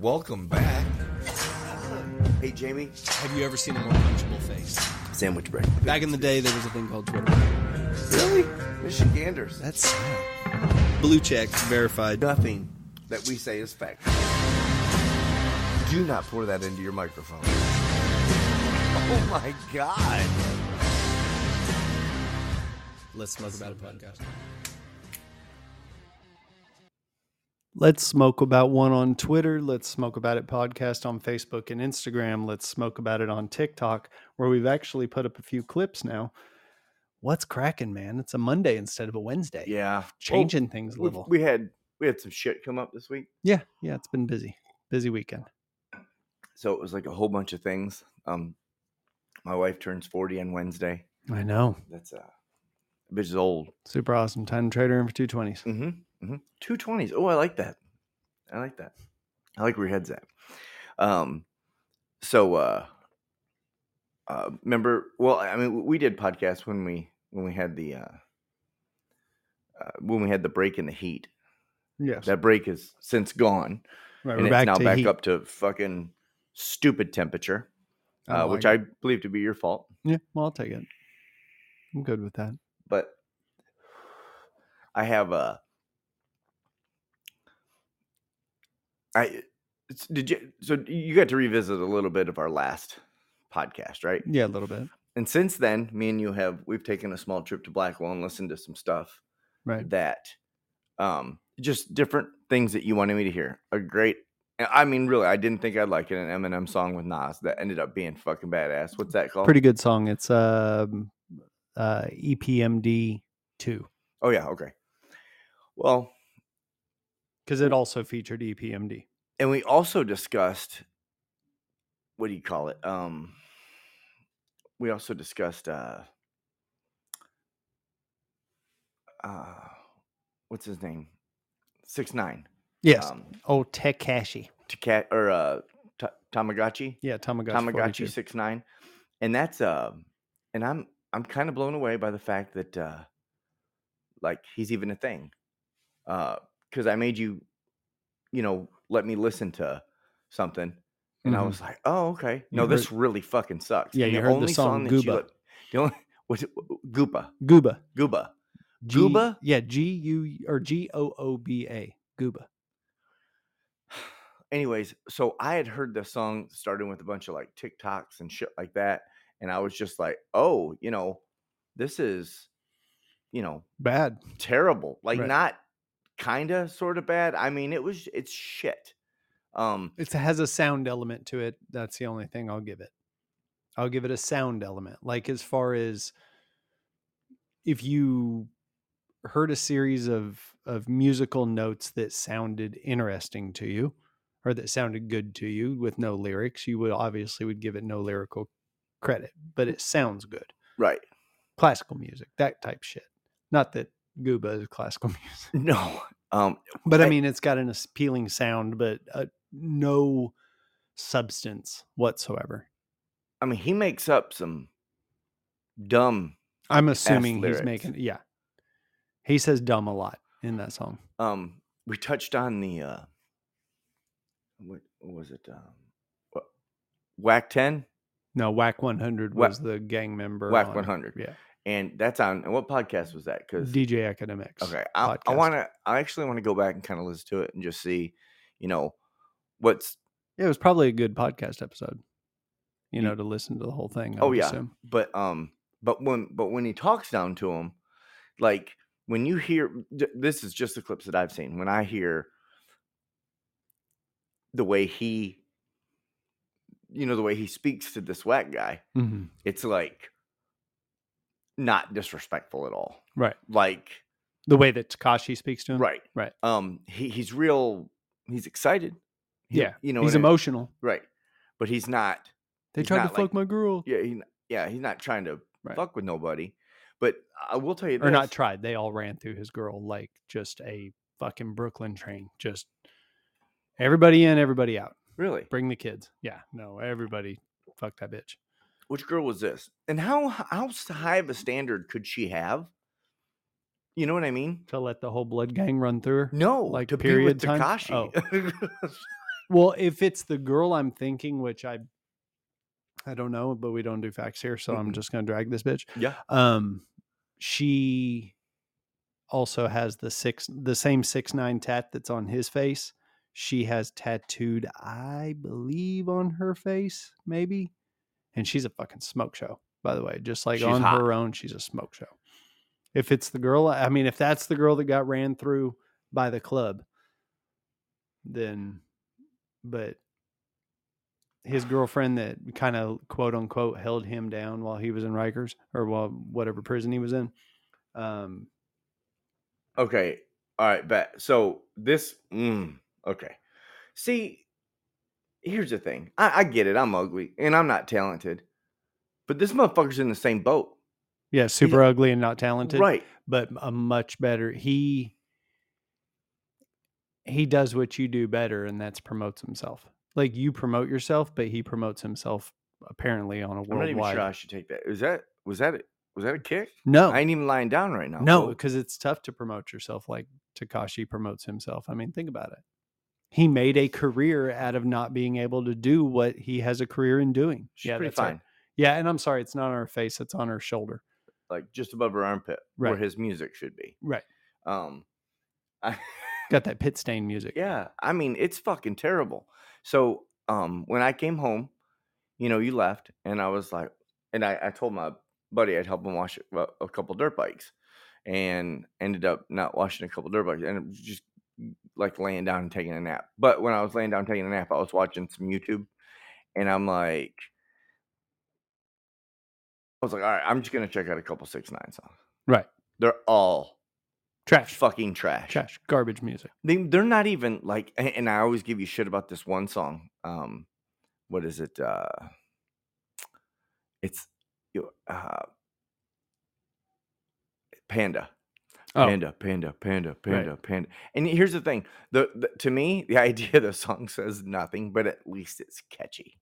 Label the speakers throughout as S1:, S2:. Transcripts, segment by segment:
S1: Welcome back.
S2: Hey, Jamie.
S3: Have you ever seen a more punchable face?
S2: Sandwich break.
S3: Back in the day, there was a thing called Twitter.
S2: Really? Michiganders.
S3: That's sad. Blue check verified.
S2: Nothing that we say is fact. Do not pour that into your microphone. Oh my God.
S3: Let's smoke about a podcast.
S4: Let's Smoke About One on Twitter. Let's Smoke About It podcast on Facebook and Instagram. Let's Smoke About It on TikTok, where we've actually put up a few clips now. What's cracking, man? It's a Monday instead of a Wednesday.
S2: Yeah.
S4: Changing things a little.
S2: we, had we had some shit come up this week.
S4: yeah, yeah, it's been busy. Busy weekend.
S2: So it was like a whole bunch of things. Um my wife turns 40 on Wednesday.
S4: I know.
S2: That's uh bitch is old.
S4: Super awesome. Time to trade her in for 220s.
S2: Mm-hmm. Mm-hmm. Two twenties. Oh, I like that. I like that. I like where your head's at. Um, so uh, uh, remember? Well, I mean, we did podcasts when we when we had the uh, uh when we had the break in the heat.
S4: Yes.
S2: That break is since gone,
S4: right,
S2: and
S4: we're
S2: it's
S4: back
S2: now
S4: to
S2: back
S4: heat.
S2: up to fucking stupid temperature, uh,
S4: don't
S2: which
S4: like
S2: I believe to be your fault.
S4: Yeah, well, I'll take it. I'm good with that.
S2: but I have a. I did you so you got to revisit a little bit of our last podcast, right?
S4: Yeah, a little bit.
S2: And since then, me and you have we've taken a small trip to Blackwell and listened to some stuff
S4: Right.
S2: that um just different things that you wanted me to hear. A great I mean, really, I didn't think I'd like it. An Eminem song with Nas that ended up being fucking badass. What's that called?
S4: Pretty good song. It's um, uh, EPMD 2
S2: Oh yeah, okay. Well,
S4: because it also featured EPMD.
S2: and we also discussed what do you call it um we also discussed uh uh what's his name six nine
S4: Yes.
S2: um
S4: oh, Tekashi.
S2: Taka- or uh Ta- tamagotchi
S4: Yeah, Tamagotchi.
S2: tamagotchi
S4: 42.
S2: six nine and that's uh and i'm i'm kind of blown away by the fact that uh like he's even a thing uh because i made you you know let me listen to something and i
S4: Mhm.
S2: was like oh okay no
S4: heard-
S2: this really fucking sucks
S4: Yeah,
S2: And
S4: you heard the song
S2: that you
S4: Gooba.
S2: let- the only was it gooba
S4: Gooba.
S2: gooba
S4: G-
S2: Gooba?
S4: Yeah, G U or G O O B A. Gooba.
S2: anyways so i had heard the song starting with a bunch of like tiktoks and shit like that and i was just like oh you know this is you know
S4: Bad.
S2: terrible like
S4: Right.
S2: not kind of sort of bad i mean it was it's shit um
S4: It has a sound element to it. That's the only thing I'll give it. I'll give it a sound element. Like as far as if you heard a series of of musical notes that sounded interesting to you or that sounded good to you with no lyrics, you would obviously would give it no lyrical credit, but it sounds good.
S2: right
S4: Classical music, that type shit. Not that Gooba is classical music.
S2: no um
S4: But I,
S2: I-
S4: mean, it's got an appealing sound, but uh, no substance whatsoever.
S2: i mean he makes up some dumb
S4: I'm assuming he's making, yeah. He says dumb a lot in that song.
S2: um we touched on the uh what, what was it um whack 10
S4: No, Wack 100
S2: Whack-
S4: was the gang member.
S2: Whack
S4: on-
S2: 100.
S4: Yeah.
S2: And that's on and what podcast was that because
S4: DJ Akademiks.
S2: Okay, I, I want to. I actually want to go back and kind of listen to it and just see, you know, what's.
S4: It was probably a good podcast episode, you know, to listen to the whole thing. I
S2: Oh yeah,
S4: assume.
S2: but um, but when but when he talks down to him, like when you hear this is just the clips that I've seen. When I hear the way he, you know, the way he speaks to this whack guy,
S4: Mhm.
S2: it's like not disrespectful at all.
S4: Right.
S2: Like
S4: The way that Tekashi speaks to him.
S2: right,
S4: Right.
S2: Um, he he's real. He's excited. He-
S4: Yeah.
S2: you know,
S4: he's
S2: it-
S4: emotional.
S2: Right. But he's not
S4: They
S2: he's
S4: tried to
S2: not
S4: fuck my girl.
S2: yeah, he, yeah, he's not trying to
S4: Right.
S2: fuck with nobody. But I will tell you this.
S4: Or not tried. They all ran through his girl like just a fucking Brooklyn train. Just everybody in, everybody out.
S2: really?
S4: Bring the kids. Yeah. No, everybody fuck that bitch.
S2: Which girl was this? And how how high of a standard could she have? You know what I mean?
S4: To let the whole blood gang run through her.
S2: No,
S4: Like
S2: to
S4: period
S2: be
S4: time?
S2: with Tekashi.
S4: Oh. Well, if it's the girl I'm thinking, which I I don't know, but we don't do facts here, so I'm just gonna drag this bitch.
S2: Yeah.
S4: Um she also has the six the same six nine tat that's on his face. She has tattooed, I believe, on her face, maybe. And she's a fucking smoke show, by the way. Just like
S2: She's
S4: on
S2: hot.
S4: her own, she's a smoke show. If it's the girl, I mean, if that's the girl that got ran through by the club, then but his girlfriend that kind of quote unquote held him down while he was in Rikers or while whatever prison he was in. Um,
S2: Okay. All right, bet. So this mm, okay. See, here's the thing. I, I get it. I'm ugly and I'm not talented. But this motherfucker's in the same boat.
S4: yeah, super ugly and not talented,
S2: Right.
S4: but a much better. He he does what you do better, and that's promotes himself. Like you promote yourself, but he promotes himself apparently on a
S2: I'm not even
S4: worldwide.
S2: sure I should take that. Is that was that a, was that a kick?
S4: No,
S2: I ain't even lying down right now.
S4: No, because it's tough to promote yourself like Tekashi promotes himself. I mean, think about it. He made a career out of not being able to do what he has a career in doing.
S2: she's pretty
S4: that's her. Yeah, and I'm sorry, it's not on her face; it's on her shoulder.
S2: Like just above her armpit, where his music should be.
S4: Right,
S2: Um, I,
S4: got that pit stain music.
S2: yeah, I mean it's fucking terrible. So, um, when I came home, you know, you left, and I was like, and I, I told my buddy I'd help him wash a, a couple dirt bikes, and ended up not washing a couple dirt bikes, and just like laying down and taking a nap. But when I was laying down taking a nap, I was watching some YouTube, and I'm like, I was like, all right, I'm just gonna check out a couple six nine songs.
S4: Right,
S2: They're all
S4: trash,
S2: fucking trash.
S4: trash, garbage music.
S2: They they're not even like and, I always give you shit about this one song. Um what is it? Uh it's you uh Panda.
S4: Oh,
S2: Panda, panda, panda, panda, panda. And here's the thing: the, the to me, the idea of the song says nothing, but at least it's catchy.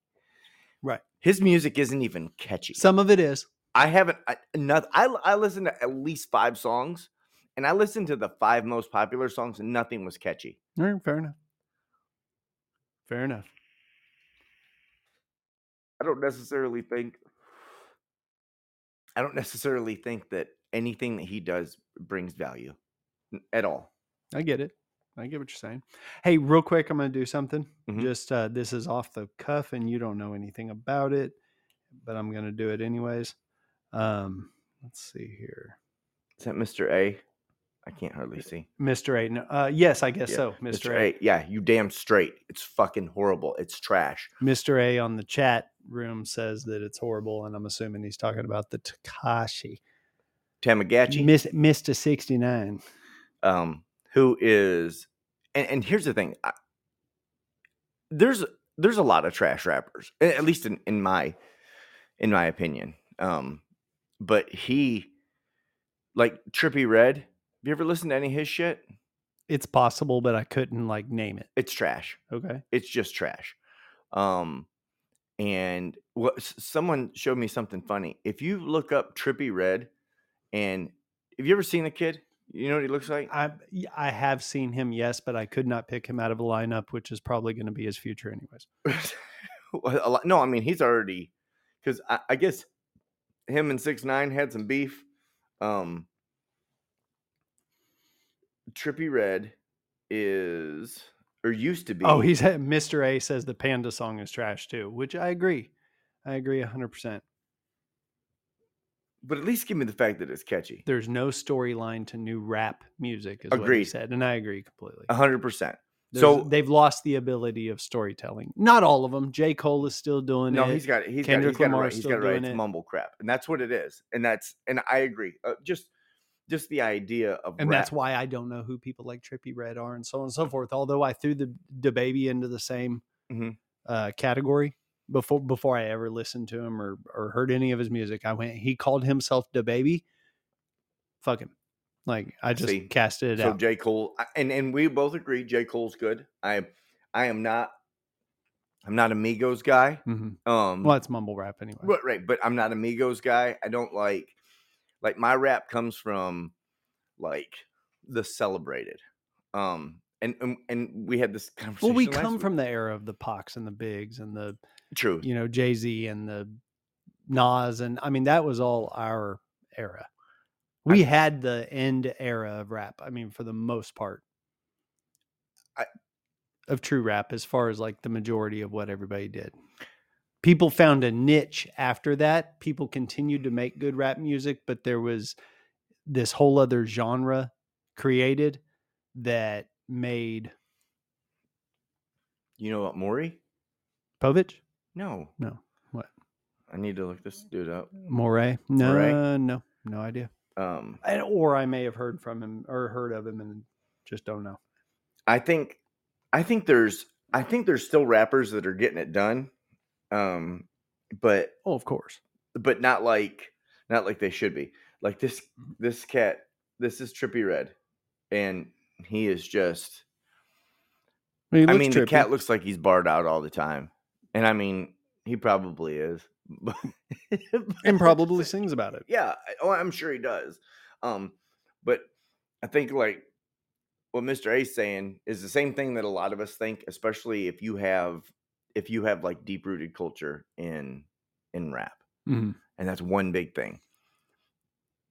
S4: right.
S2: His music isn't even catchy.
S4: Some of it is.
S2: I haven't. I, not, I I listened to at least five songs, and I listened to the five most popular songs, and nothing was catchy.
S4: All right, fair enough. Fair enough.
S2: I don't necessarily think I don't necessarily think that anything that he does brings value at all.
S4: I get it. I get what you're saying. Hey, real quick, I'm going to do something.
S2: Mhm.
S4: Just uh, this is off the cuff, and you don't know anything about it, but I'm going to do it anyways. Um, let's see here,
S2: Is that Mr. A? I can't hardly see.
S4: Mr. A. No, uh, yes, I guess
S2: Yeah,
S4: so, Mr. A.
S2: Yeah, you damn straight. It's fucking horrible. It's trash.
S4: Mr. A. on the chat room says that it's horrible, and I'm assuming he's talking about the Tekashi,
S2: Tamagotchi,
S4: Miss Mister 69.
S2: um, who is, and, and here's the thing. I, there's there's a lot of trash rappers, at least in, in my in my opinion. Um, but he, like Trippie Redd. Have you ever listened to any of his shit?
S4: It's possible, but I couldn't like name it.
S2: It's trash.
S4: Okay.
S2: It's just trash. Um, and what someone showed me something funny. If you look up Trippie Redd, and have you ever seen the kid? You know what he looks like?
S4: I I have seen him, yes, but I could not pick him out of a lineup, which is probably going to be his future, anyways.
S2: A lot- no, I mean he's already because I, I guess him and six nine had some beef. Um, Trippie Redd is or used to be.
S4: Oh, he's Mr. A says the Panda song is trash too, which I agree. I agree 100%.
S2: But at least give me the fact that it's catchy.
S4: There's no storyline to new rap music, is what he
S2: Agreed.
S4: said. And I agree completely.
S2: A hundred percent. So
S4: they've lost the ability of storytelling. Not all of them. J. Cole is still doing
S2: no,
S4: it.
S2: he's got he's
S4: Kendrick
S2: got he's got it right. He's
S4: still
S2: got it right. It's mumble crap, and that's what it is. And that's and I agree. Uh, just just the idea of
S4: and
S2: rap.
S4: that's why I don't know who people like Trippie Redd are and so on and so forth. Although I threw the DaBaby into the same
S2: Mhm.
S4: uh, category before before I ever listened to him or or heard any of his music. I went. He called himself DaBaby. Fuck him. Like I just
S2: See,
S4: casted it
S2: so
S4: out.
S2: J Cole and and we both agree J Cole's good. I I am not I'm not a Migos guy.
S4: Mhm.
S2: Um,
S4: Well, it's mumble rap anyway.
S2: Right, right, but I'm not a Migos guy. I don't like like my rap comes from like the celebrated. Um and and, and we had this conversation.
S4: Well, we come
S2: week.
S4: from the era of the Pox and the Bigs and the
S2: true.
S4: you know Jay Z and the Nas, and I mean that was all our era. We had the end era of rap. I mean, for the most part,
S2: I-
S4: of true rap, as far as like the majority of what everybody did. People found a niche after that. People continued to make good rap music, but there was this whole other genre created that made
S2: You know what, Maury?
S4: Povich,
S2: No.
S4: No. What?
S2: I need to look this dude up.
S4: Morray. No,
S2: Morray?
S4: no, no idea.
S2: Um,
S4: And, or I may have heard from him or heard of him and just don't know.
S2: I think, I think there's, I think there's still rappers that are getting it done, um, but
S4: Oh, of course.
S2: but not like not like they should be. Like this this cat, this is Trippie Redd, and he is just.
S4: He
S2: I mean, the cat looks like he's barred out all the time, and I mean, he probably is.
S4: and probably sings about it.
S2: yeah, oh, I'm sure he does. Um, but I think like what Mr. A's saying is the same thing that a lot of us think, especially if you have if you have like deep rooted culture in in rap,
S4: Mhm.
S2: and that's one big thing.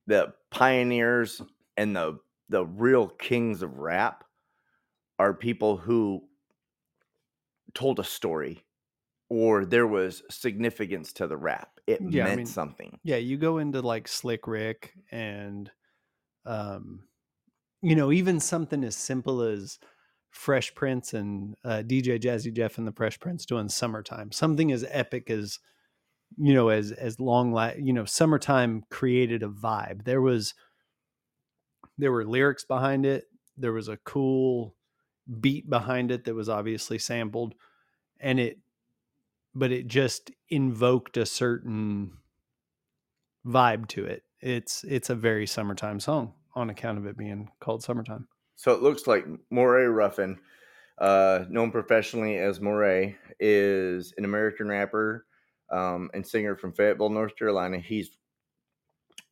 S2: The pioneers and the the real kings of rap are people who told a story or there was significance to the rap. It
S4: Yeah, I
S2: meant
S4: mean,
S2: something.
S4: Yeah, you go into like Slick Rick and um you know, even something as simple as Fresh Prince and uh, DJ Jazzy Jeff and the Fresh Prince doing Summertime. Something as epic as you know, as as long la- you know, Summertime created a vibe. There was there were lyrics behind it. There was a cool beat behind it that was obviously sampled and it but it just invoked a certain vibe to it. It's it's a very summertime song on account of it being called summertime.
S2: So it looks like Morray Ruffin, uh, known professionally as Morray, is an American rapper um, and singer from Fayetteville, North Carolina. He's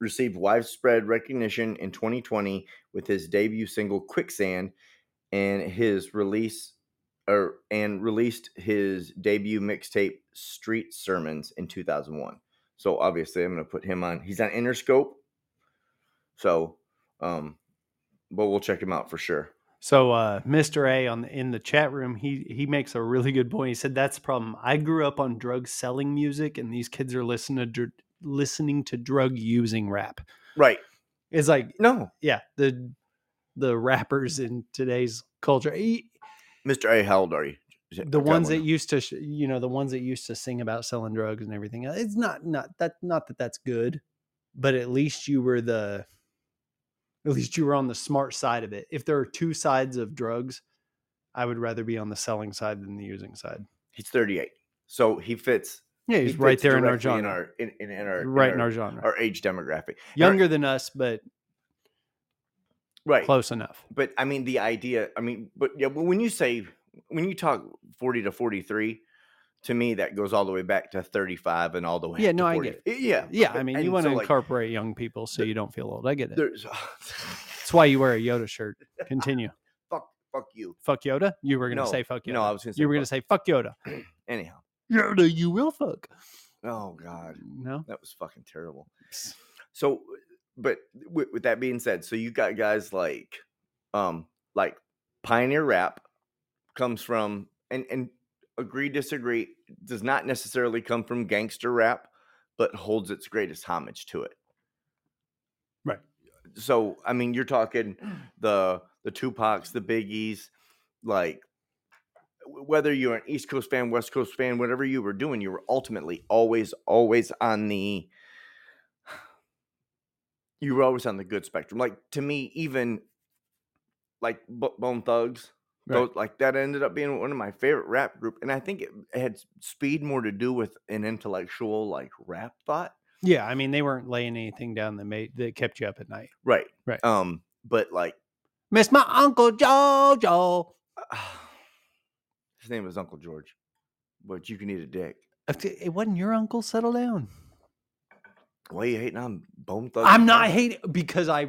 S2: received widespread recognition in 2020 with his debut single "Quicksand" and his release, or and released his debut mixtape "Street Sermons" in 2001. So obviously, I'm going to put him on. He's on Interscope. So, um, but we'll check him out for sure.
S4: So uh, Mr. A on the, in the chat room, he he makes a really good point. He said that's the problem. I grew up on drug selling music, and these kids are listening to dr- listening to drug using rap.
S2: Right.
S4: It's like
S2: No,
S4: yeah, the the rappers in today's culture, he-
S2: Mr. A. How old are you?
S4: The ones
S2: one.
S4: that used to you know the ones that used to sing about selling drugs and everything uh, it's not not that not that that's good but at least you were the at least you were on the smart side of it if there are two sides of drugs i would rather be on the selling side than the using side
S2: He's 38, so he fits.
S4: yeah
S2: he
S4: he's right there in our genre
S2: In our, in, in, in our,
S4: right in our genre
S2: our age demographic. And our-
S4: younger than us but
S2: right?
S4: close enough
S2: But I mean, the idea. I mean, but yeah, but when you say when you talk 40 to 43, to me that goes all the way back to 35 and all the way.
S4: Yeah, no, I get
S2: it. Eh,
S4: yeah,
S2: yeah
S4: i mean
S2: and
S4: you want to
S2: so, like,
S4: incorporate young people so
S2: the-
S4: you don't feel old i get it
S2: There's
S4: that's why you wear a yoda shirt continue
S2: fuck, fuck you.
S4: fuck yoda you were gonna
S2: No,
S4: say fuck yoda
S2: No, I was gonna say
S4: you were gonna say fuck yoda
S2: anyhow.
S4: yoda you will fuck
S2: Oh God.
S4: no
S2: That was fucking terrible. So, but with, with that being said, so you got guys like, um, like Pioneer Rap comes from, and and agree disagree does not necessarily come from gangster rap, but holds its greatest homage to it.
S4: Right.
S2: So I mean, you're talking the the Tupacs, the Biggies, like whether you're an East Coast fan, West Coast fan, whatever you were doing, you were ultimately always, always on the you were always on the good spectrum. Like to me, even like B- Bone Thugs,
S4: Right.
S2: those, like that ended up being one of my favorite rap group, and I think it had speed more to do with an intellectual like rap thought.
S4: Yeah, I mean they weren't laying anything down that made that kept you up at night.
S2: Right.
S4: Right.
S2: Um, but like
S4: Miss my uncle Jojo.
S2: his name was Uncle George, but you can eat a dick.
S4: It wasn't your uncle. Settle down.
S2: Why you hating on Bone Thugs?
S4: I'm not hating because I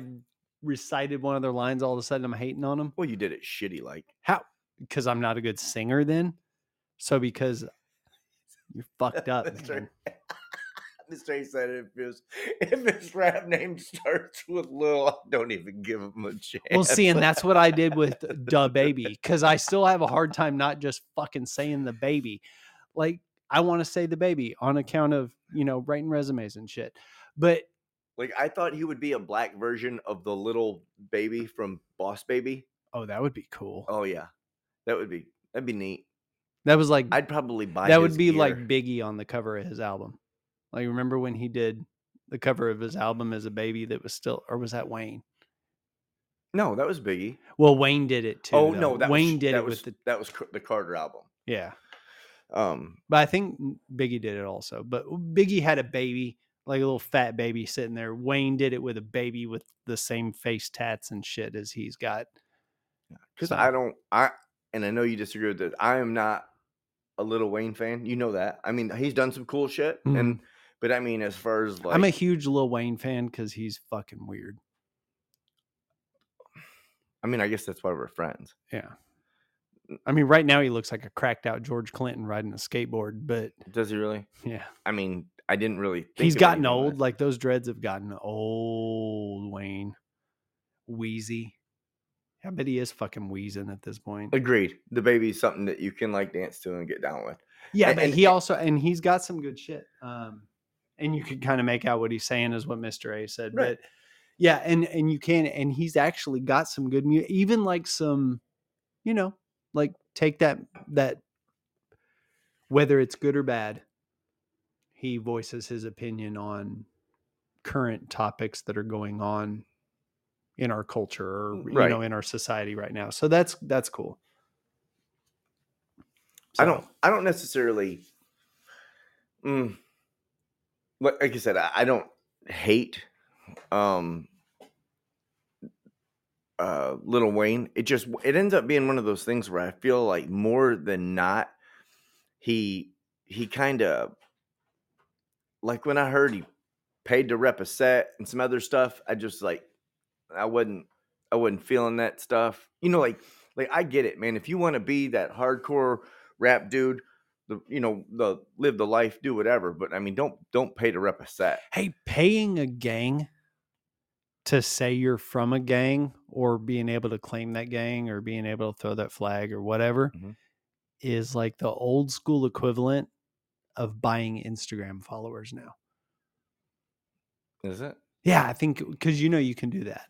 S4: recited one of their lines, all of a sudden I'm hating on them.
S2: Well, you did it shitty like.
S4: How? Because I'm not a good singer then. So because you're fucked up,
S2: Mr. Mr. Said if his if his rap name starts with Lil, I don't even give him a chance.
S4: Well, see, and that's what I did with DaBaby because I still have a hard time not just fucking saying DaBaby. Like I want to say DaBaby on account of you know writing resumes and shit. But
S2: like I thought he would be a black version of the little baby from Boss Baby.
S4: oh, that would be cool.
S2: Oh yeah, that would be that'd be neat.
S4: that was like
S2: I'd probably buy
S4: that would be like. Biggie on the cover of his album. Like remember when he did the cover of his album as a baby that was still, or was that Wayne?
S2: no, that was Biggie.
S4: Well, Wayne did it too.
S2: oh
S4: though.
S2: no, that
S4: Wayne
S2: was,
S4: did
S2: that
S4: it
S2: was,
S4: with the
S2: that was the Carter album.
S4: yeah.
S2: Um,
S4: But I think Biggie did it also. But Biggie had a baby, like a little fat baby sitting there. Wayne did it with a baby with the same face tats and shit as he's got.
S2: because
S4: So-
S2: I don't I and I know you disagree with this. I am not a Little Wayne fan. You know that. I mean, he's done some cool shit, and but I mean, as far as like,
S4: I'm a huge Lil Wayne fan because he's fucking weird.
S2: I mean, I guess that's why we're friends.
S4: Yeah. I mean, right now he looks like a cracked out George Clinton riding a skateboard, but
S2: Does he really?
S4: yeah,
S2: I mean, I didn't really. Think
S4: he's gotten old.
S2: less.
S4: Like those dreads have gotten old. Wayne, Weezy. I bet he is fucking wheezing at this point.
S2: Agreed. DaBaby's something that you can like dance to and get down with.
S4: Yeah,
S2: And-
S4: but he also and he's got some good shit. Um, and you can kind of make out what he's saying is what Mister A said,
S2: Right.
S4: but yeah, and and you can, and he's actually got some good music, even like some, you know, like take that that whether it's good or bad, he voices his opinion on current topics that are going on in our culture or you know in our society right now. So that's that's cool.
S2: I don't. I don't necessarily. Mm, like, like I said, I, I don't hate um uh Little Wayne. It just it ends up being one of those things where I feel like more than not, he he kind of like when I heard he paid to rep a set and some other stuff. I just like I wasn't I wasn't feeling that stuff. You know, like like I get it, man. If you want to be that hardcore rap dude, the you know the live the life, do whatever. But I mean, don't don't pay to rep a set.
S4: hey, paying a gang to say you're from a gang or being able to claim that gang or being able to throw that flag or whatever
S2: Mhm.
S4: is like the old school equivalent of buying Instagram followers now.
S2: Is it?
S4: Yeah, I think because you know you can do that.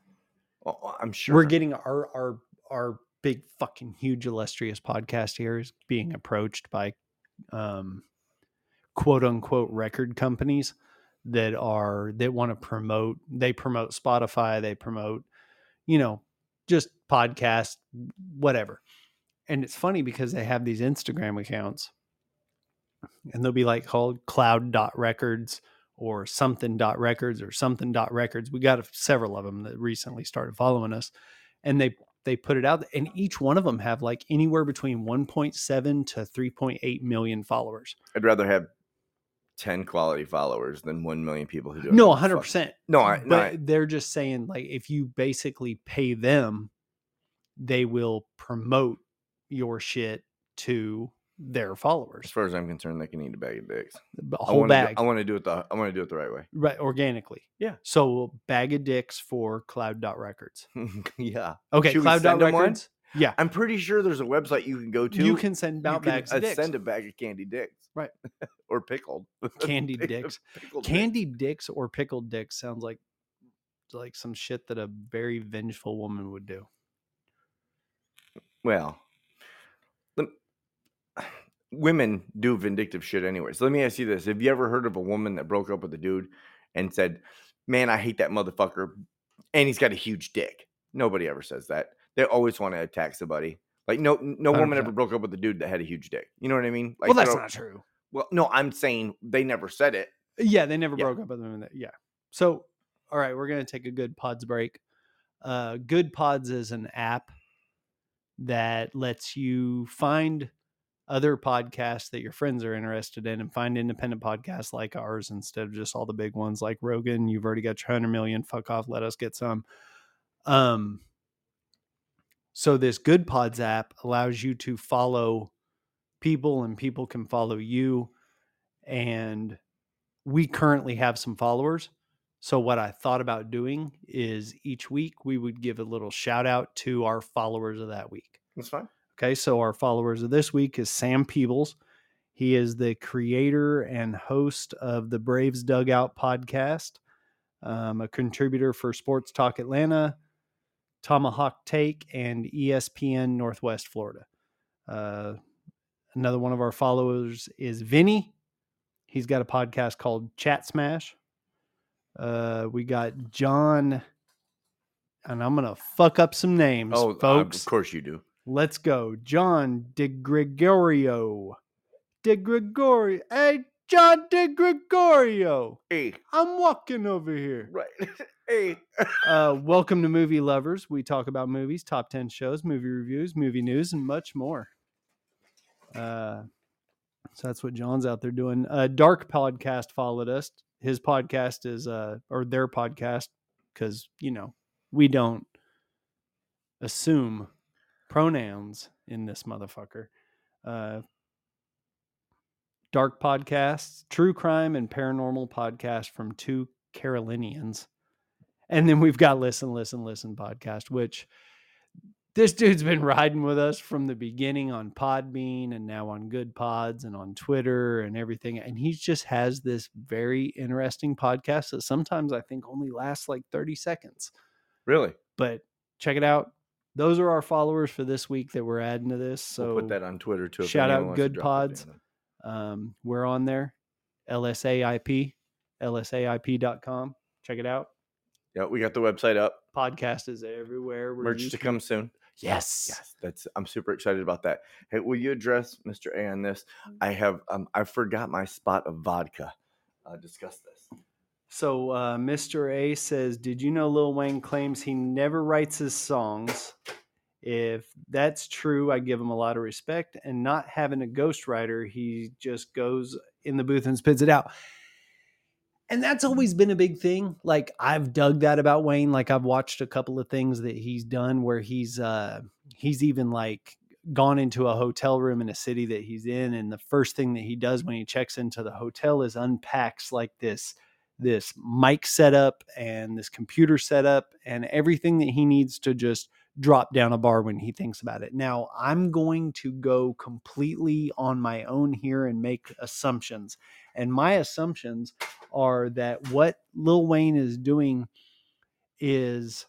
S2: Oh, I'm sure
S4: We're getting our our our big fucking huge illustrious podcast here is being approached by um quote unquote record companies that are that want to promote they promote Spotify, they promote, you know, just podcast, whatever. And it's funny because they have these Instagram accounts and they'll be like called cloud dot records or something dot records or something dot records. We got several of them that recently started following us and they they put it out and each one of them have like anywhere between 1.7 to 3.8 million followers.
S2: I'd rather have ten quality followers than one million people who uh, do.
S4: No, 100%.
S2: No, I, no,
S4: but
S2: I,
S4: they're just saying like if you basically pay them they will promote your shit to their followers.
S2: as far as I'm concerned, they can eat a bag of dicks.
S4: A
S2: I
S4: whole
S2: wanna
S4: bag.
S2: Do, I want to do it the. I want to do it the right way.
S4: right organically.
S2: Yeah.
S4: So bag of dicks for cloud dot records.
S2: yeah,
S4: Okay,
S2: Should
S4: cloud dot
S2: send 'em one?
S4: records. Yeah.
S2: I'm pretty sure there's a website you can go to.
S4: You can send out
S2: can,
S4: bags
S2: uh,
S4: of dicks.
S2: Send a bag of candy dicks,
S4: Right.
S2: or pickled candy
S4: dicks.
S2: pickled dicks.
S4: Dicks or pickled dicks sounds like like some shit that a very vengeful woman would do.
S2: Well, women do vindictive shit anyway. So Let me ask you this: Have you ever heard of a woman that broke up with a dude and said, "Man, I hate that motherfucker," and he's got a huge dick? Nobody ever says that. They always want to attack somebody. Like no, no woman ever broke up with a dude that had a huge dick. You know what I mean? Like
S4: well, that's
S2: don't-
S4: true.
S2: Well, no, I'm saying they never said it.
S4: Yeah, they never
S2: Yeah.
S4: broke up with them. that- Yeah. So, all right, we're gonna take a good pods break. Uh, good pods is an app that lets you find other podcasts that your friends are interested in and find independent podcasts like ours instead of just all the big ones like Rogan. You've already got your hundred million. Fuck off. Let us get some. Um, so this Good Pods app allows you to follow people, and people can follow you. And we currently have some followers. So what I thought about doing is each week we would give a little shout out to our followers of that week.
S2: That's fine.
S4: Okay, so our followers of this week is Sam Peebles. He is the creator and host of the Braves Dugout podcast, um, a contributor for Sports Talk Atlanta, Tomahawk Take, and ESPN Northwest Florida. Uh, another one of our followers is Vinny. He's got a podcast called Chat Smash. Uh, we got John, and I'm gonna fuck up some names,
S2: Oh,
S4: folks.
S2: of course you do.
S4: Let's go. John De Gregorio. De Gregorio. Hey, John De Gregorio.
S2: Hey,
S4: I'm walking over here.
S2: right. hey.
S4: Uh, welcome to Movie Lovers. We talk about movies, top 10 shows, movie reviews, movie news, and much more. Uh, so that's what John's out there doing. Uh, Dark Podcast followed us. His podcast is, uh, or their podcast, because, you know, we don't assume pronouns in this motherfucker. Uh, dark podcasts, true crime and paranormal podcast from two Carolinians. And then we've got Listen, Listen, Listen podcast, which this dude's been riding with us from the beginning on Podbean and now on Good Pods and on Twitter and everything. And he just has this very interesting podcast that sometimes I think only lasts like 30 seconds
S2: Really?
S4: but check it out. Those are our followers for this week that we're adding to this. So
S2: we'll put that on Twitter too.
S4: shout out Good Pods. um, we're on there. LSAIP, lsaip.com. Check it out.
S2: Yeah, we got the website up.
S4: Podcast is everywhere. We're
S2: Merch to come soon.
S4: Yes.
S2: Yes, that's. I'm super excited about that. Hey, will you address Mr. A on this? I have. Um, I forgot my spot of vodka. Uh, discuss this.
S4: So uh, Mr. A says, "Did you know Lil Wayne claims he never writes his songs? If that's true, I give him a lot of respect. And not having a ghostwriter, he just goes in the booth and spits it out." And that's always been a big thing. Like I've dug that about Wayne. Like I've watched a couple of things that he's done where he's uh he's even like gone into a hotel room in a city that he's in and the first thing that he does when he checks into the hotel is unpacks like this this mic setup and this computer setup and everything that he needs to just drop down a bar when he thinks about it. Now, I'm going to go completely on my own here and make assumptions. And my assumptions are that what Lil Wayne is doing is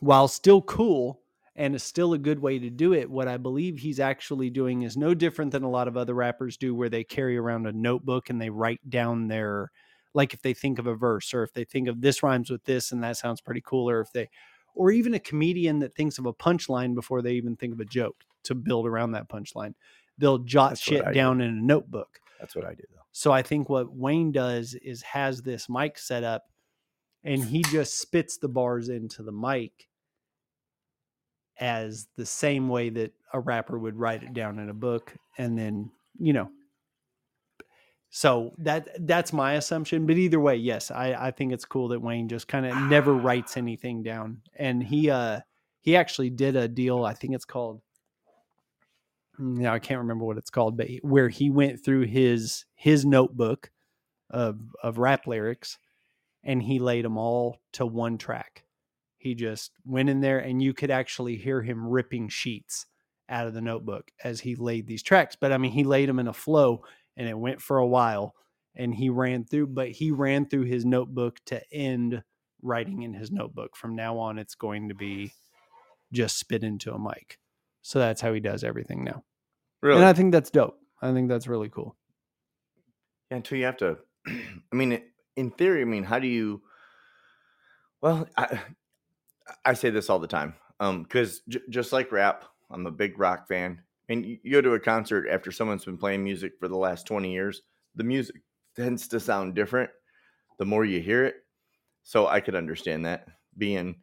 S4: while still cool and is still a good way to do it, what I believe he's actually doing is no different than a lot of other rappers do where they carry around a notebook and they write down their like if they think of a verse or if they think of this rhymes with this and that sounds pretty cool or if they or even a comedian that thinks of a punchline before they even think of a joke to build around that punchline they'll jot
S2: That's
S4: shit
S2: I do.
S4: down in a notebook
S2: That's what I do though.
S4: so i think what wayne does is has this mic set up and he just spits the bars into the mic as the same way that a rapper would write it down in a book and then you know so that that's my assumption but either way yes i i think it's cool that wayne just kind of never writes anything down and he uh he actually did a deal i think it's called now i can't remember what it's called but where he went through his his notebook of of rap lyrics and he laid them all to one track. He just went in there and you could actually hear him ripping sheets out of the notebook as he laid these tracks but i mean he laid them in a flow and it went for a while and he ran through but he ran through his notebook to end writing in his notebook from now on it's going to be just spit into a mic so that's how he does everything now
S2: Really?
S4: and i think that's dope i think that's really cool
S2: Yeah, until you have to. I mean, in theory, I mean, how do you? Well, I I say this all the time, um, because j- just like rap, I'm a big rock fan, and you, go to a concert after someone's been playing music for the last 20 years, the music tends to sound different the more you hear it. So I could understand that being,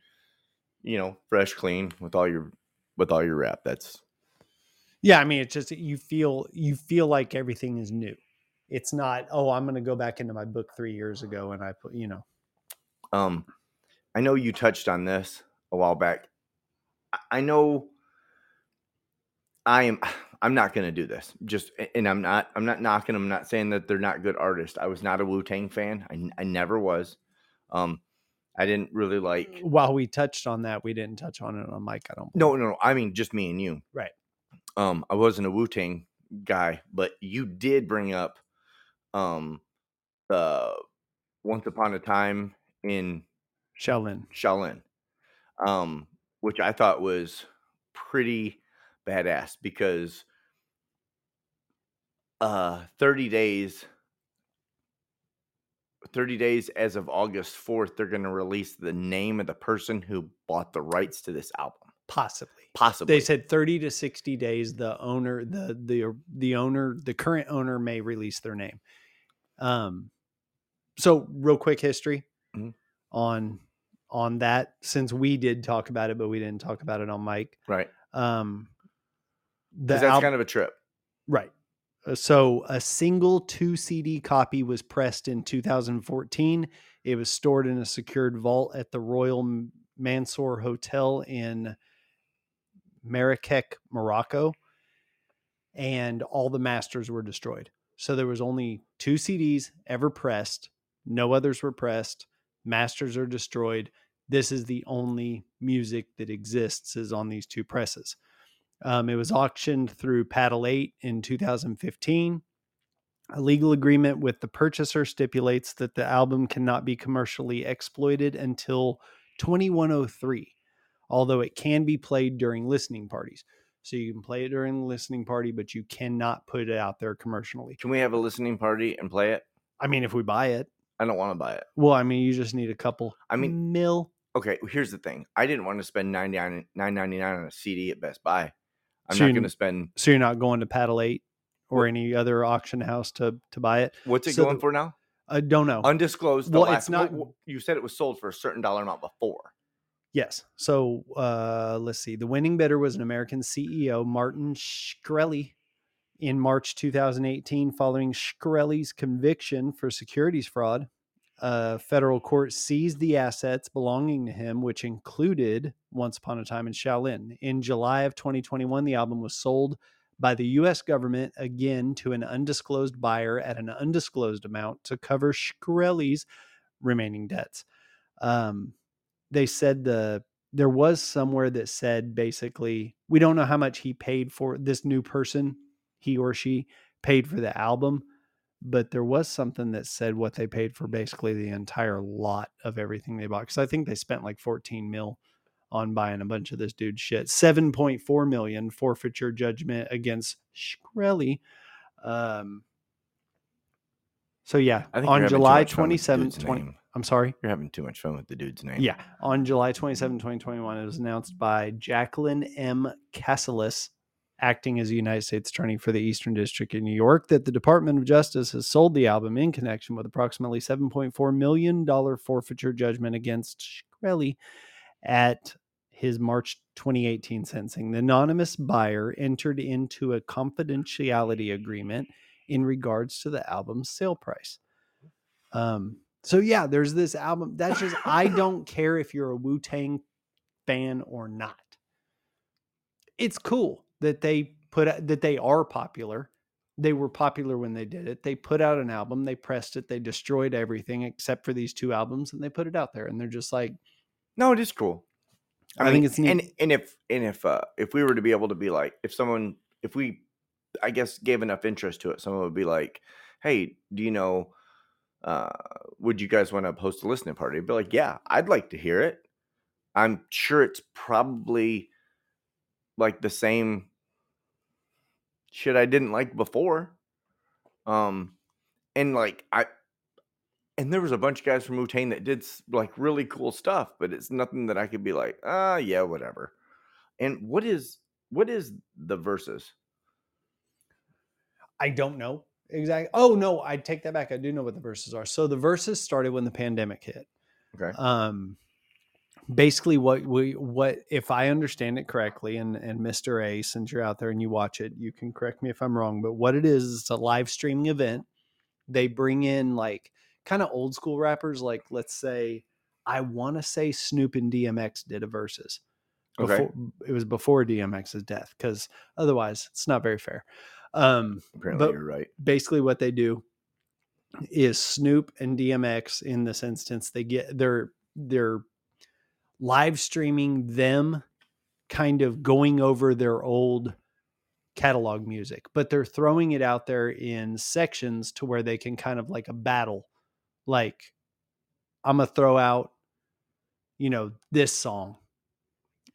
S2: you know, fresh, clean with all your with all your rap. That's
S4: yeah i mean it's just you feel you feel like everything is new it's not oh i'm going to go back into my book three years ago and i put you know
S2: Um, I know you touched on this. a while back. I know I am I'm not going to do this. Just and I'm not I'm not knocking I'm not saying that they're not good artists. I was not a Wu-Tang fan. I, I never was. Um I didn't really like
S4: While we touched on that, we didn't touch on it on mic. I don't.
S2: No, no, no. I mean just me and you.
S4: Right.
S2: Um I wasn't a Wu-Tang guy, but you did bring up um the once upon a time in
S4: Shaolin.
S2: Shaolin, um, which I thought was pretty badass because uh 30 days 30 days as of August 4th they're going to release the name of the person who bought the rights to this album
S4: Possibly.
S2: possibly
S4: They said 30 to 60 days the owner the the the owner the current owner may release their name. Um so real quick history
S2: Mhm.
S4: on on that since we did talk about it but we didn't talk about it on mic.
S2: right
S4: Um
S2: that's
S4: al-
S2: kind of a trip
S4: Right. Uh, So a single two CD copy was pressed in 2014. It was stored in a secured vault at the Royal Mansour Hotel in Marrakech, Morocco. And all the masters were destroyed. So there was only two CDs ever pressed. No others were pressed. Masters are destroyed. This is the only music that exists is on these two presses. Um, it was auctioned through Paddle 8 in 2015. A legal agreement with the purchaser stipulates that the album cannot be commercially exploited until 2103, although it can be played during listening parties. So you can play it during the listening party, but you cannot put it out there commercially.
S2: can we have a listening party and play it
S4: I mean, if we buy it,
S2: I don't want to buy it
S4: well, I mean, you just need a couple.
S2: I mean-
S4: mil.
S2: okay here's the thing I didn't want to spend 99 9.99 on a CD at Best Buy I'm
S4: So
S2: not going to spend
S4: So you're not going to Paddle 8 or any other auction house to to buy it.
S2: what's it
S4: So
S2: going
S4: the-
S2: for now
S4: I don't know.
S2: undisclosed the
S4: Well,
S2: last,
S4: it's not-
S2: what- what- you said it was sold for a certain dollar amount before
S4: Yes. So uh, let's see. The winning bidder was an American CEO, Martin Shkreli, in March 2018, following Shkreli's conviction for securities fraud. A federal court seized the assets belonging to him, which included Once Upon a Time in Shaolin. In July of 2021, the album was sold by the U.S. government again to an undisclosed buyer at an undisclosed amount to cover Shkreli's remaining debts. Um, they said the there was somewhere that said basically we don't know how much he paid for this new person he or she paid for the album but there was something that said what they paid for basically the entire lot of everything they bought because i think they spent like 14 mil on buying a bunch of this dude's shit 7.4 million forfeiture judgment against Shkreli. um so yeah
S2: I think you're
S4: on july
S2: much fun with the
S4: 27th 20
S2: name.
S4: i'm sorry
S2: You're having too much fun with the dude's name.
S4: yeah. On July 27, 2021, it was announced by Jacquelyn M. Kasulis, acting as a United States Attorney for the Eastern District in New York, that the Department of Justice has sold the album in connection with approximately $7.4 million forfeiture judgment against Shkreli at his March 2018 sentencing. The anonymous buyer entered into a confidentiality agreement in regards to the album's sale price. Um, so yeah, there's this album. That's just I don't care if you're a Wu Tang fan or not. It's cool that they put that they are popular. They were popular when they did it. They put out an album, they pressed it, they destroyed everything except for these two albums, and they put it out there. And they're just like,
S2: No, it is cool.
S4: I think it's neat.
S2: And and if and if uh if we were to be able to be like if someone if we I guess gave enough interest to it, someone would be like, Hey, do you know uh would you guys want to host a listening party? I'd be like, Yeah, I'd like to hear it. I'm sure it's probably like the same shit I didn't like before. Um and like I and there was a bunch of guys from Wu Tang that did like really cool stuff, but it's nothing that I could be like, ah, yeah, whatever. And what is what is the Verzuz?
S4: I don't know exactly. Oh no, I take that back. I do know what the Verzuz are. So the Verzuz started when the pandemic hit.
S2: Okay,
S4: um basically what we what if i understand it correctly and and mr a since you're out there and you watch it you can correct me if i'm wrong but what it is is it's a live streaming event they bring in like kind of old school rappers like let's say I want to say Snoop and DMX did a Verzuz.
S2: Okay.
S4: It was before DMX's death because otherwise it's not very fair. Um,
S2: Apparently,
S4: but-
S2: you're right.
S4: basically what they do is Snoop and DMX in this instance they get they're they're live streaming them kind of going over their old catalog music but they're throwing it out there in sections to where they can kind of like a battle like I'm going to throw out you know this song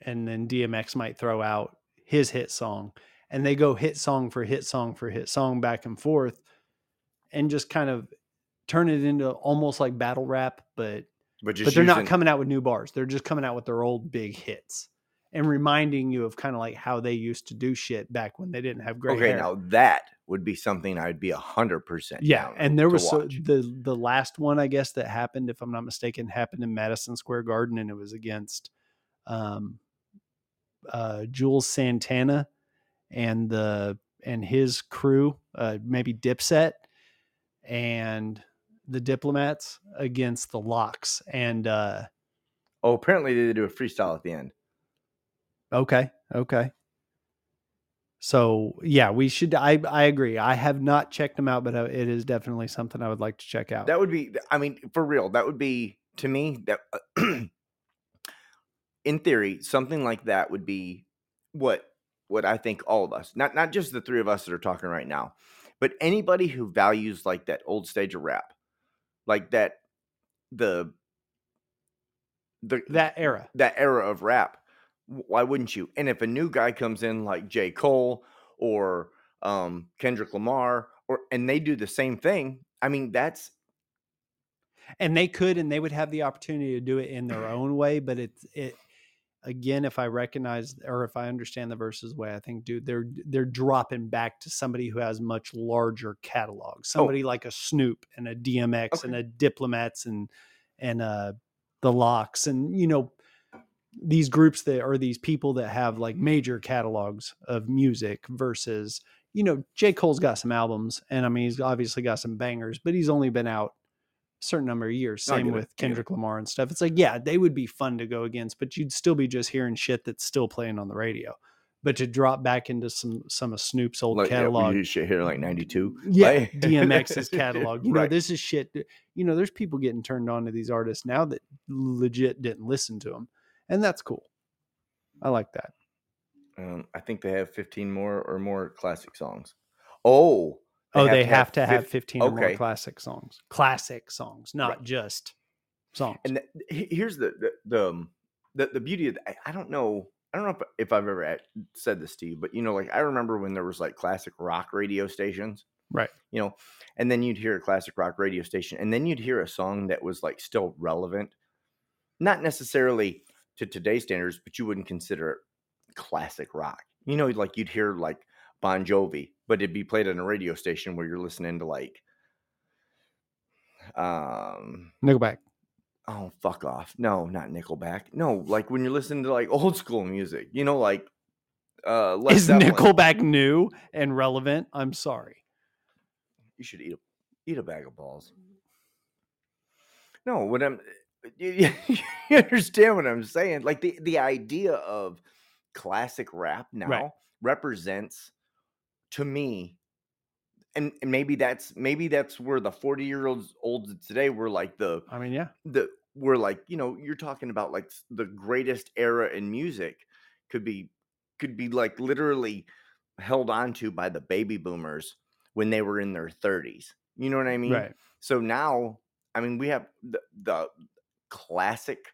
S4: and then DMX might throw out his hit song and they go hit song for hit song for hit song back and forth and just kind of turn it into almost like battle rap but
S2: But
S4: but they're not coming out with new bars they're just coming out with their old big hits and reminding you of kind of like how they used to do shit back when they didn't have great
S2: Okay,
S4: hair.
S2: now that would be something I'd be a hundred percent.
S4: yeah and there was so, the the last one i guess that happened if i'm not mistaken happened in madison square garden and it was against um uh juelz santana and the and his crew uh maybe dipset and the diplomats against the lox and uh
S2: Oh, apparently they do a freestyle at the end.
S4: Okay. Okay. So yeah, we should. I I agree. I have not checked them out, but uh, it is definitely something I would like to check out.
S2: That would be. I mean, for real, that would be to me that. in theory, something like that would be what what I think all of us, not not just the three of us that are talking right now, but anybody who values like that old stage of rap, like that the the
S4: that era.
S2: that era of rap. Why wouldn't you? And if a new guy comes in like J. Cole or um, Kendrick Lamar, or and they do the same thing, I mean that's
S4: and they could and they would have the opportunity to do it in their own way but it's it again if i recognize or if i understand the Verzuz way i think dude they're they're dropping back to somebody who has much larger catalog somebody like a snoop and a dmx and a diplomats and and uh the lox and you know these groups that are these people that have like major catalogs of music versus you know j. Cole's got some albums and i mean he's obviously got some bangers but he's only been out certain number of years. Same with
S2: it.
S4: Kendrick Lamar and stuff. It's like, yeah, they would be fun to go against, but you'd still be just hearing shit that's still playing on the radio. But to drop back into some some of Snoop's old
S2: like yeah,
S4: catalog,
S2: do shit here like ninety two.
S4: yeah, DMX's catalog. You know,
S2: Right.
S4: this is shit. You know, there's people getting turned on to these artists now that legit didn't listen to them, and that's cool. I like that.
S2: Um, I think they have fifteen more or more classic songs. Oh,
S4: oh, they have to have
S2: fif-
S4: 15 or more classic songs. Classic songs, not just songs.
S2: And th- he- here's the the the, um, the, the beauty of I, I don't know I don't know if, if I've ever said this to you, but you know, like I remember when there was like classic rock radio stations,
S4: Right.
S2: You know, and then you'd hear a classic rock radio station, and then you'd hear a song that was like still relevant, not necessarily to today's standards, but you wouldn't consider it classic rock. You know, like you'd hear like Bon Jovi, but it'd be played on a radio station where you're listening to like, um,
S4: Nickelback.
S2: Oh, fuck off. No, not Nickelback. No, like when you're listening to like old school music, you know, like uh Led
S4: Is
S2: Zeppelin.
S4: Nickelback new and relevant? I'm sorry.
S2: You should eat a eat a bag of balls. No, what I'm you, you understand what I'm saying? Like the the idea of classic rap now represents to me and, and maybe that's maybe that's where the 40 year olds olds today were like the
S4: I mean, yeah.
S2: the we're like you know you're talking about like the greatest era in music could be could be like literally held on to by the baby boomers when they were in their 30s you know what i mean
S4: Right.
S2: so now i mean we have the, the classic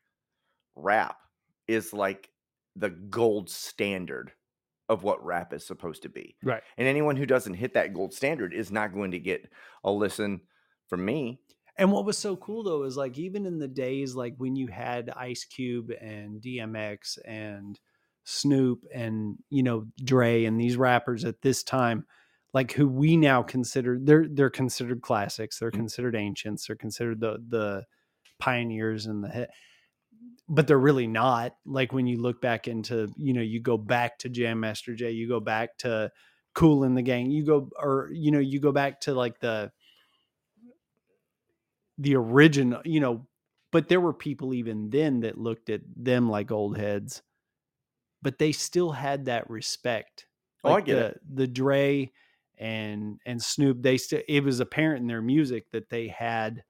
S2: rap is like the gold standard of what rap is supposed to be
S4: Right.
S2: and anyone who doesn't hit that gold standard is not going to get a listen from me
S4: And what was so cool though is like even in the days like when you had Ice Cube and DMX and Snoop and you know Dre and these rappers at this time, like who we now consider they're they're considered classics, they're
S2: Mm.
S4: considered ancients, they're considered the the pioneers and the hit. But they're really not. Like when you look back into, you know, you go back to Jam Master Jay, you go back to Kool & the Gang, you go or you know, you go back to like the the original, you know, but there were people even then that looked at them like old heads, but they still had that respect.
S2: Oh, I
S4: Like
S2: get
S4: the,
S2: it.
S4: The Dre and and Snoop, they still it was apparent in their music that they had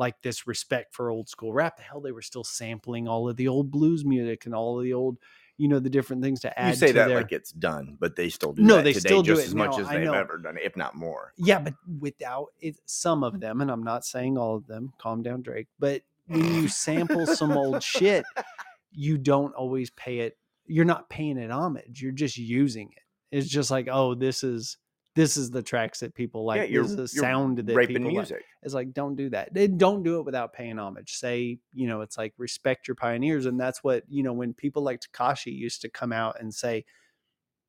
S4: like this respect for old school rap. The hell, they were still sampling all of the old blues music and all of the old, you know, the different things to add.
S2: You say that
S4: their,
S2: like it's done, but they still do
S4: No, they
S2: today
S4: still do
S2: just
S4: it
S2: as much as
S4: I
S2: they've
S4: know.
S2: ever done it, if not more.
S4: Yeah, but without it, some of mm. them, and I'm not saying all of them. Calm down, Drake. But when you sample some old shit, you don't always pay it. You're not paying it homage. You're just using it. It's just like, oh, this is this is the tracks that people like.
S2: yeah, you're,
S4: this is the sound that people like.
S2: music.
S4: It's like, don't do that. They don't do it without paying homage. Say, you know, it's like respect your pioneers. And that's what, you know, when people like Tekashi used to come out and say,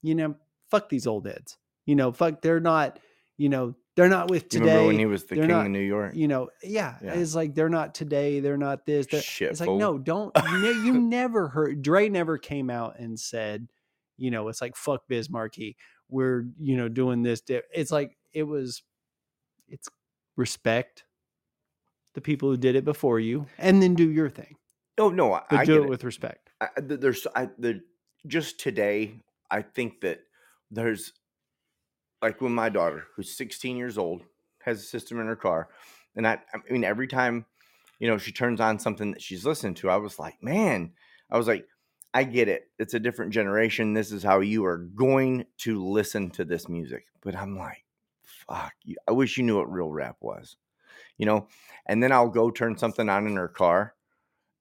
S4: you know, fuck these old heads. You know, fuck, they're not, you know, they're not with
S2: You remember when he was the
S4: they're
S2: king
S4: not-
S2: of New York?
S4: You know, yeah,
S2: Yeah.
S4: It's like they're not today, they're not this. They're,
S2: Shit,
S4: it's like, no, don't you, you never heard Dre never came out and said, you know, it's like fuck Biz Markie. We're, you know, doing this. It's like it was it's respect the people who did it before you and then do your thing.
S2: Oh no, I, I
S4: do it
S2: it.
S4: with respect.
S2: I- there's I, the just today. I think that there's like when my daughter, who's 16 years old, has a system in her car, and I, I mean, every time you know she turns on something that she's listening to, I was like, man, I was like, I get it. It's a different generation. This is how you are going to listen to this music. But I'm like, fuck, you, I wish you knew what real rap was, you know. And then I'll go turn something on in her car,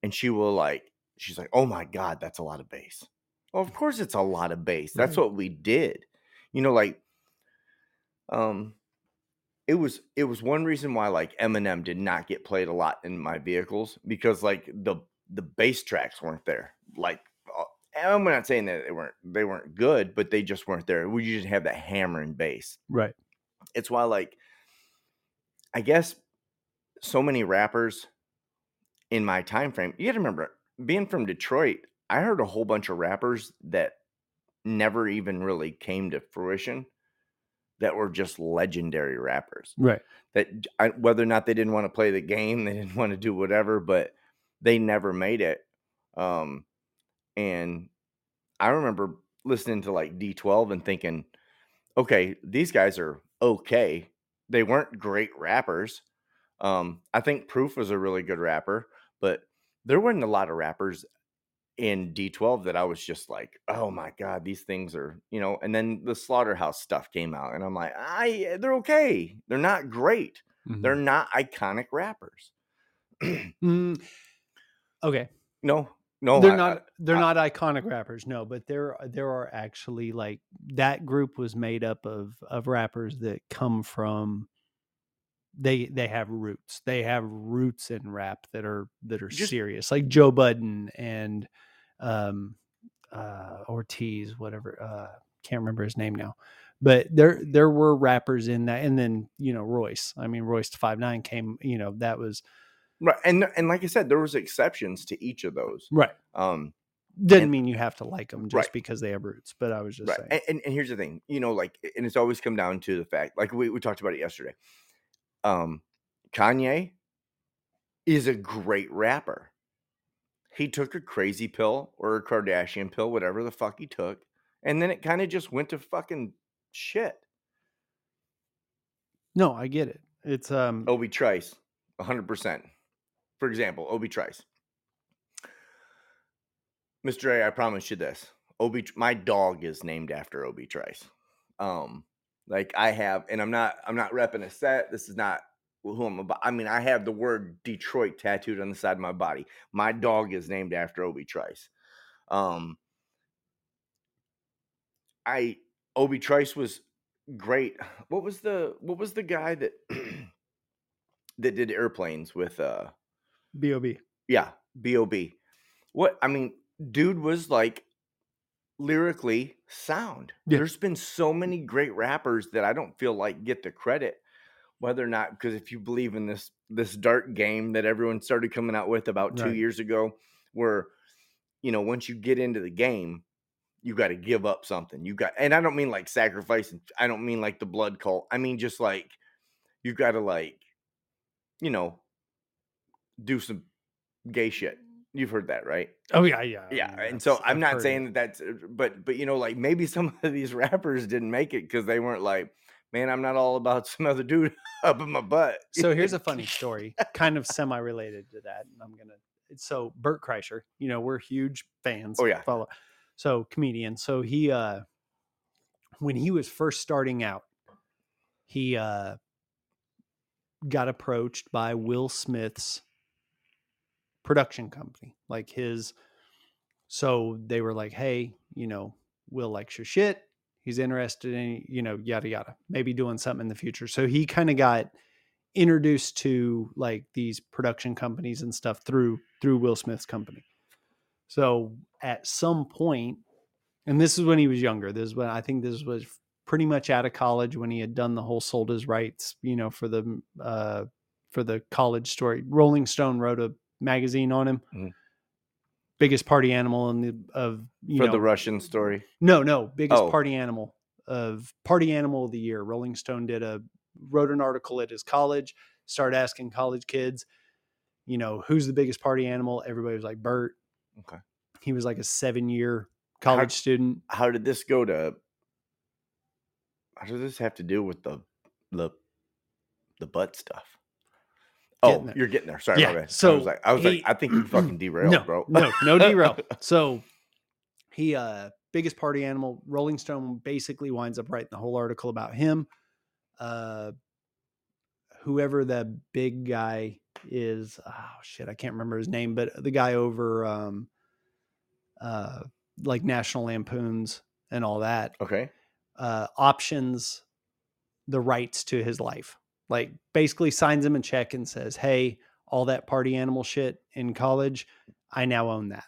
S2: and she will like, she's like, oh my god, that's a lot of bass. Well, of course it's a lot of bass. That's
S4: Right.
S2: what we did. You know, like um it was it was one reason why like Eminem did not get played a lot in my vehicles because like the the bass tracks weren't there. Like I'm not saying that they weren't they weren't good, but they just weren't there. We just have that hammering bass.
S4: Right.
S2: It's why like I guess so many rappers in my time frame. You got to remember being from Detroit, I heard a whole bunch of rappers that never even really came to fruition that were just legendary rappers
S4: Right.
S2: that I, whether or not they didn't want to play the game, they didn't want to do whatever, but they never made it. Um, and I remember listening to like D12 and thinking, okay, these guys are okay. They weren't great rappers. Um, I think Proof was a really good rapper, but there weren't a lot of rappers in D12 that I was just like, oh my god, these things are, you know. And then the Slaughterhouse stuff came out, and I'm like, I they're okay. They're not great. They're not iconic rappers.
S4: Mm, okay.
S2: No, no,
S4: they're
S2: I-
S4: not they're
S2: I-
S4: not iconic rappers no but there there are actually like that group was made up of of rappers that come from they they have roots. They have roots in rap that are that are
S2: Just-
S4: serious like joe budden and um uh ortiz whatever uh can't remember his name now but there there were rappers in that and then you know royce i mean royce five nine came you know that was
S2: right. And and like I said, there was exceptions to each of those.
S4: right
S2: Um,
S4: doesn't
S2: And-
S4: mean you have to like them just
S2: Right.
S4: because they have roots but i was just
S2: right.
S4: saying
S2: And, and and here's the thing, you know, like, and it's always come down to the fact, like we we talked about it yesterday. Um, Kanye is a great rapper. He took a crazy pill or a Kardashian pill, whatever the fuck he took, and then it kind of just went to fucking shit.
S4: No, I get it. It's um
S2: Obi Trice, 100%. For example, Obi Trice. Mr. A, I promise you this. Obi, my dog is named after Obi Trice. Um, like I have, and I'm not, I'm not repping a set. This is not who I'm about. I mean, I have the word Detroit tattooed on the side of my body. My dog is named after Obi Trice. Um, I Obi Trice was great. What was the what was the guy that that did airplanes with uh
S4: Bob.
S2: yeah, B.O.B. What I mean, dude was like lyrically sound.
S4: Yeah.
S2: There's been so many great rappers that I don't feel like get the credit, whether or not because if you believe in this this dark game that everyone started coming out with about two
S4: Right.
S2: years ago, where you know once you get into the game, you got to give up something. You got, and I don't mean like sacrificing. I don't mean like the blood cult. I mean just like you got to like, you know, do some gay shit. You've heard that, right?
S4: Oh yeah, yeah, I
S2: Yeah,
S4: mean,
S2: and so I'm
S4: I've
S2: not saying
S4: it.
S2: that that's, uh, but but you know, like maybe some of these rappers didn't make it because they weren't like, man, I'm not all about some other dude up in my butt.
S4: So here's a funny story, kind of semi-related to that. And I'm gonna. So Bert Kreischer, you know, we're huge fans.
S2: Oh, yeah.
S4: follow. So comedian. So he, uh when he was first starting out, he uh got approached by Will Smith's production company, like his. So they were like, "Hey, you know, Will likes your shit. He's interested in, you know, yada yada. Maybe doing something in the future." So he kind of got introduced to like these production companies and stuff through through Will Smith's company. So at some point, and this is when he was younger. This is when I think this was pretty much out of college when he had done the whole sold his rights, you know, for the uh for the college story. Rolling Stone wrote a magazine on him.
S2: Mhm.
S4: Biggest party animal in the of you
S2: for
S4: know
S2: the Russian story.
S4: no, no, biggest
S2: Oh.
S4: party animal of party animal of the year. Rolling Stone did a wrote an article at his college, started asking college kids, you know, who's the biggest party animal? Everybody was like Bert.
S2: Okay.
S4: He was like a seven year college student.
S2: How did this go to? How does this have to do with the the the butt stuff? Oh,
S4: there.
S2: you're getting there. Sorry,
S4: Yeah,
S2: bad. I
S4: so
S2: was like, I was
S4: he-
S2: like, I think you fucking derailed,
S4: no,
S2: bro.
S4: no, no derail. So he uh biggest party animal. Rolling Stone basically winds up writing the whole article about him. Uh whoever the big guy is, oh shit, I can't remember his name, but the guy over um uh like National Lampoons and all that
S2: okay.
S4: uh, options the rights to his life. Like basically signs him a check and says, "Hey, all that party animal shit in college, I now own that.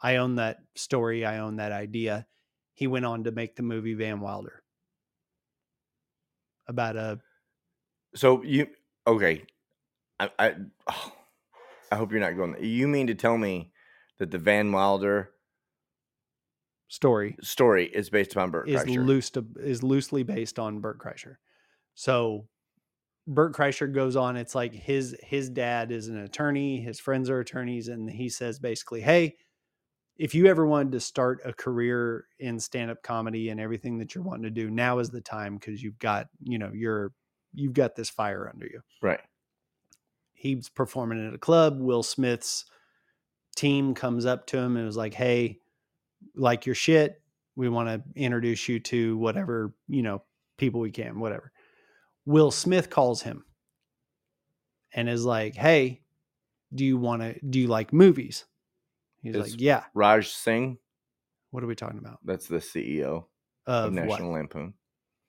S4: I own that story. I own that idea." He went on to make the movie Van Wilder about a
S2: So you okay? I I, oh, I hope you're not going. You mean to tell me that the Van Wilder
S4: story
S2: story is based upon Bert
S4: is
S2: Kreischer?
S4: loose to, is loosely based on Bert Kreischer. So Bert Kreischer goes on. It's like his his dad is an attorney. His friends are attorneys, and he says basically, "Hey, if you ever wanted to start a career in stand up comedy and everything that you're wanting to do, now is the time because you've got you know you're you've got this fire under you."
S2: right.
S4: He's performing at a club. Will Smith's team comes up to him and was like, "Hey, like your shit. We want to introduce you to whatever, you know, people we can, whatever." Will Smith calls him and is like, "Hey, do you want to do you like movies?" He's
S2: Is-
S4: like, "Yeah."
S2: Raj Singh,
S4: What are we talking about?
S2: that's the CEO of,
S4: Of
S2: National
S4: what?
S2: Lampoon.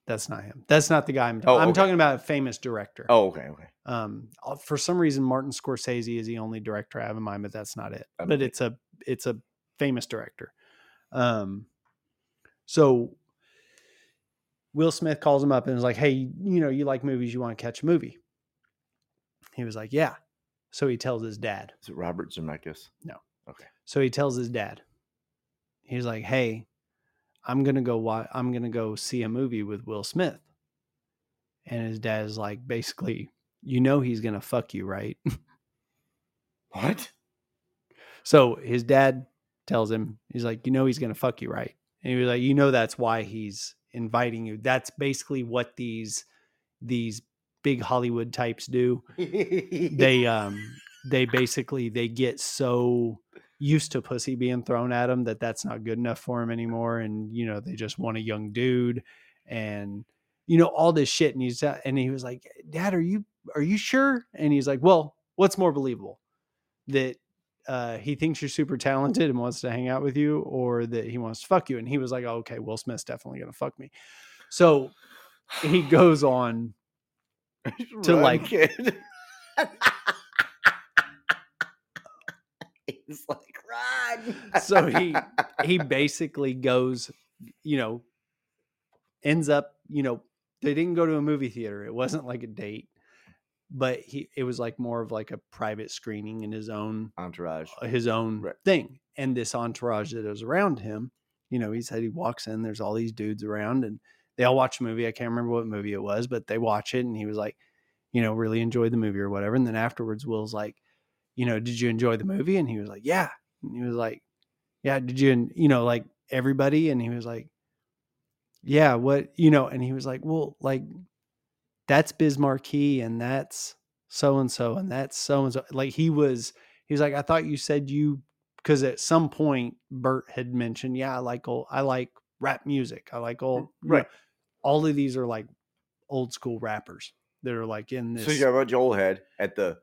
S4: That's not him. That's not the guy I'm talking.
S2: Oh,
S4: I'm
S2: okay.
S4: talking about a famous director.
S2: Oh, okay, okay.
S4: Um, uh, for some reason, Martin Scorsese is the only director I have in mind, but that's not it.
S2: I
S4: But it's a it's a famous director. Um, so Will Smith calls him up and is like, "Hey, you know, you like movies? You want to catch a movie?" He was like, "Yeah." So he tells his dad.
S2: Is it Robert Zemeckis? No. Okay.
S4: So he tells his dad. He's like, "Hey, I'm gonna go. Wa- I'm gonna go see a movie with Will Smith." And his dad is like, basically, you know, he's gonna fuck you, right?
S2: What?
S4: So his dad tells him, he's like, you know, he's going to fuck you, right? And he was like, you know, that's why he's inviting you. That's basically what these, these big Hollywood types do. They, um, they basically, they get so used to pussy being thrown at them that that's not good enough for him anymore. And, you know, they just want a young dude and, you know, all this shit. And he's, and he was like, dad, are you, are you sure? And he's like, well, what's more believable? That uh, he thinks you're super talented and wants to hang out with you, or that he wants to fuck you. And he was like, oh, okay, Will Smith's definitely gonna fuck me. So he goes on. to,
S2: Run,
S4: like-.
S2: He's like run.
S4: So he he basically goes, you know, ends up, you know, they didn't go to a movie theater. It wasn't like a date, but he it was like more of like a private screening in his own
S2: entourage.
S4: Uh, his own
S2: Right.
S4: thing. And this entourage that is around him, you know, he said he walks in, there's all these dudes around and they all watch a movie. I can't remember what movie it was, but they watch it and he was like, you know, really enjoyed the movie or whatever. And then afterwards, Will's like, you know, did you enjoy the movie? And he was like, yeah. And he was like, yeah, did you, you know, like everybody? And he was like, yeah, what, you know, and he was like, well, like that's Biz Markie and that's so and so and that's so and so. Like he was, he was like, I thought you said you, because at some point Bert had mentioned, yeah, I like old, I like rap music. I like old, you know,
S2: right.
S4: all of these are like old school rappers that are like in this
S2: So you got a bunch of old head at the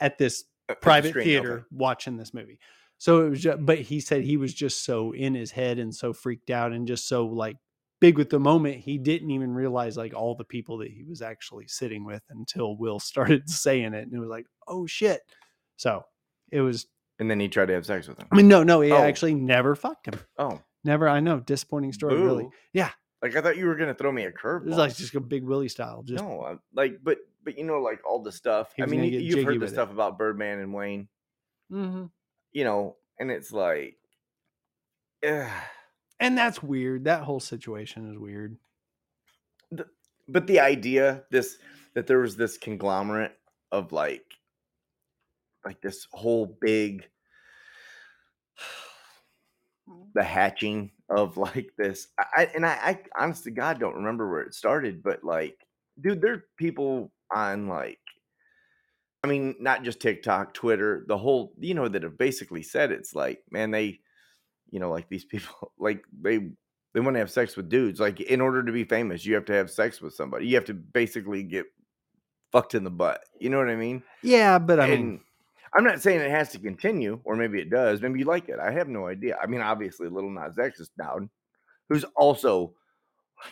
S4: at this
S2: at
S4: private
S2: screen,
S4: theater
S2: okay.
S4: watching this movie. So it was just, but he said he was just so in his head and so freaked out and just so like big with the moment. He didn't even realize like all the people that he was actually sitting with until Will started saying it. And it was like, oh shit. So it was,
S2: And then he tried to have sex with him.
S4: I mean, no, no, he
S2: Oh.
S4: actually never fucked him.
S2: Oh,
S4: Never. I know. Disappointing story, really. Yeah.
S2: Like I thought you were gonna throw me a curve.
S4: It was like just a big Willie style. Just,
S2: no, I'm- like but but you know like all the stuff. I mean, you, you've heard the
S4: with it.
S2: stuff about Birdman and Wayne.
S4: Mhm.
S2: You know, and it's like, ugh.
S4: And that's weird. That whole situation is weird.
S2: but the idea this that there was this conglomerate of like like this whole big the hatching of like this I, and I, I honest to god don't remember where it started but like dude there are people on like i mean not just tiktok twitter the whole you know that have basically said it's like man they you know like these people like they they want to have sex with dudes like in order to be famous you have to have sex with somebody you have to basically get fucked in the butt you know what i mean
S4: Yeah, but I mean,
S2: I'm not saying it has to continue, or maybe it does. Maybe you like it. I have no idea. I mean, obviously, Lil Nas X is down, who's also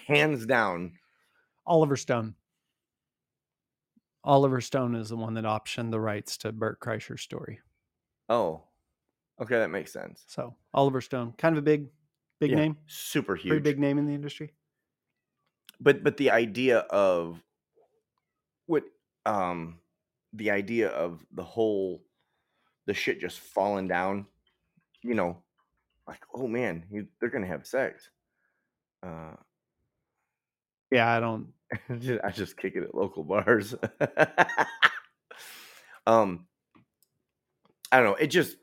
S2: hands down.
S4: Oliver Stone. Oliver Stone is the one that optioned the rights to Bert Kreischer's story.
S2: Oh, okay, that makes sense.
S4: So Oliver Stone, kind of a big, big
S2: Yeah,
S4: name,
S2: super huge.
S4: pretty big name in the industry.
S2: But but the idea of what um the idea of the whole the shit just falling down, you know, like oh man, he, they're gonna have sex. Uh,
S4: Yeah, I don't.
S2: I just kick it at local bars. um, I don't know. It just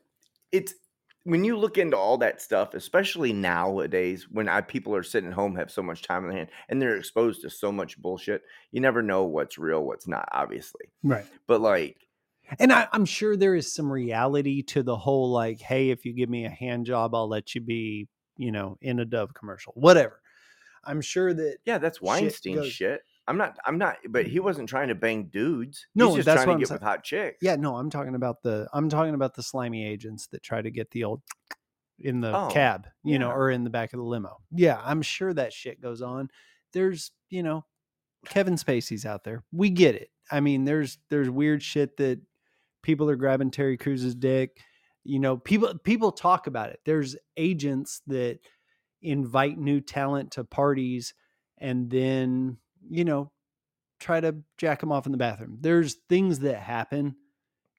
S2: it's when you look into all that stuff, especially nowadays when I, people are sitting at home, have so much time on their hand, and they're exposed to so much bullshit. You never know what's real, what's not, obviously.
S4: Right.
S2: But like,
S4: And I, I'm sure there is some reality to the whole like, hey, if you give me a hand job, I'll let you be, you know, in a Dove commercial, whatever. I'm sure that
S2: yeah, that's Weinstein
S4: goes-
S2: shit. I'm not. I'm not. But he wasn't trying to bang dudes.
S4: No,
S2: He's just
S4: that's
S2: trying
S4: what
S2: to
S4: I'm
S2: get
S4: sa-
S2: with hot chicks.
S4: Yeah, no, I'm talking about the I'm talking about the slimy agents that try to get the old in the
S2: Oh,
S4: cab, you know,
S2: yeah.
S4: or in the back of the limo. Yeah, I'm sure that shit goes on. There's, you know, Kevin Spacey's out there. We get it. I mean, there's there's weird shit that people are grabbing Terry Crews's dick. You know, people people talk about it. There's agents that invite new talent to parties and then, you know, try to jack them off in the bathroom. There's things that happen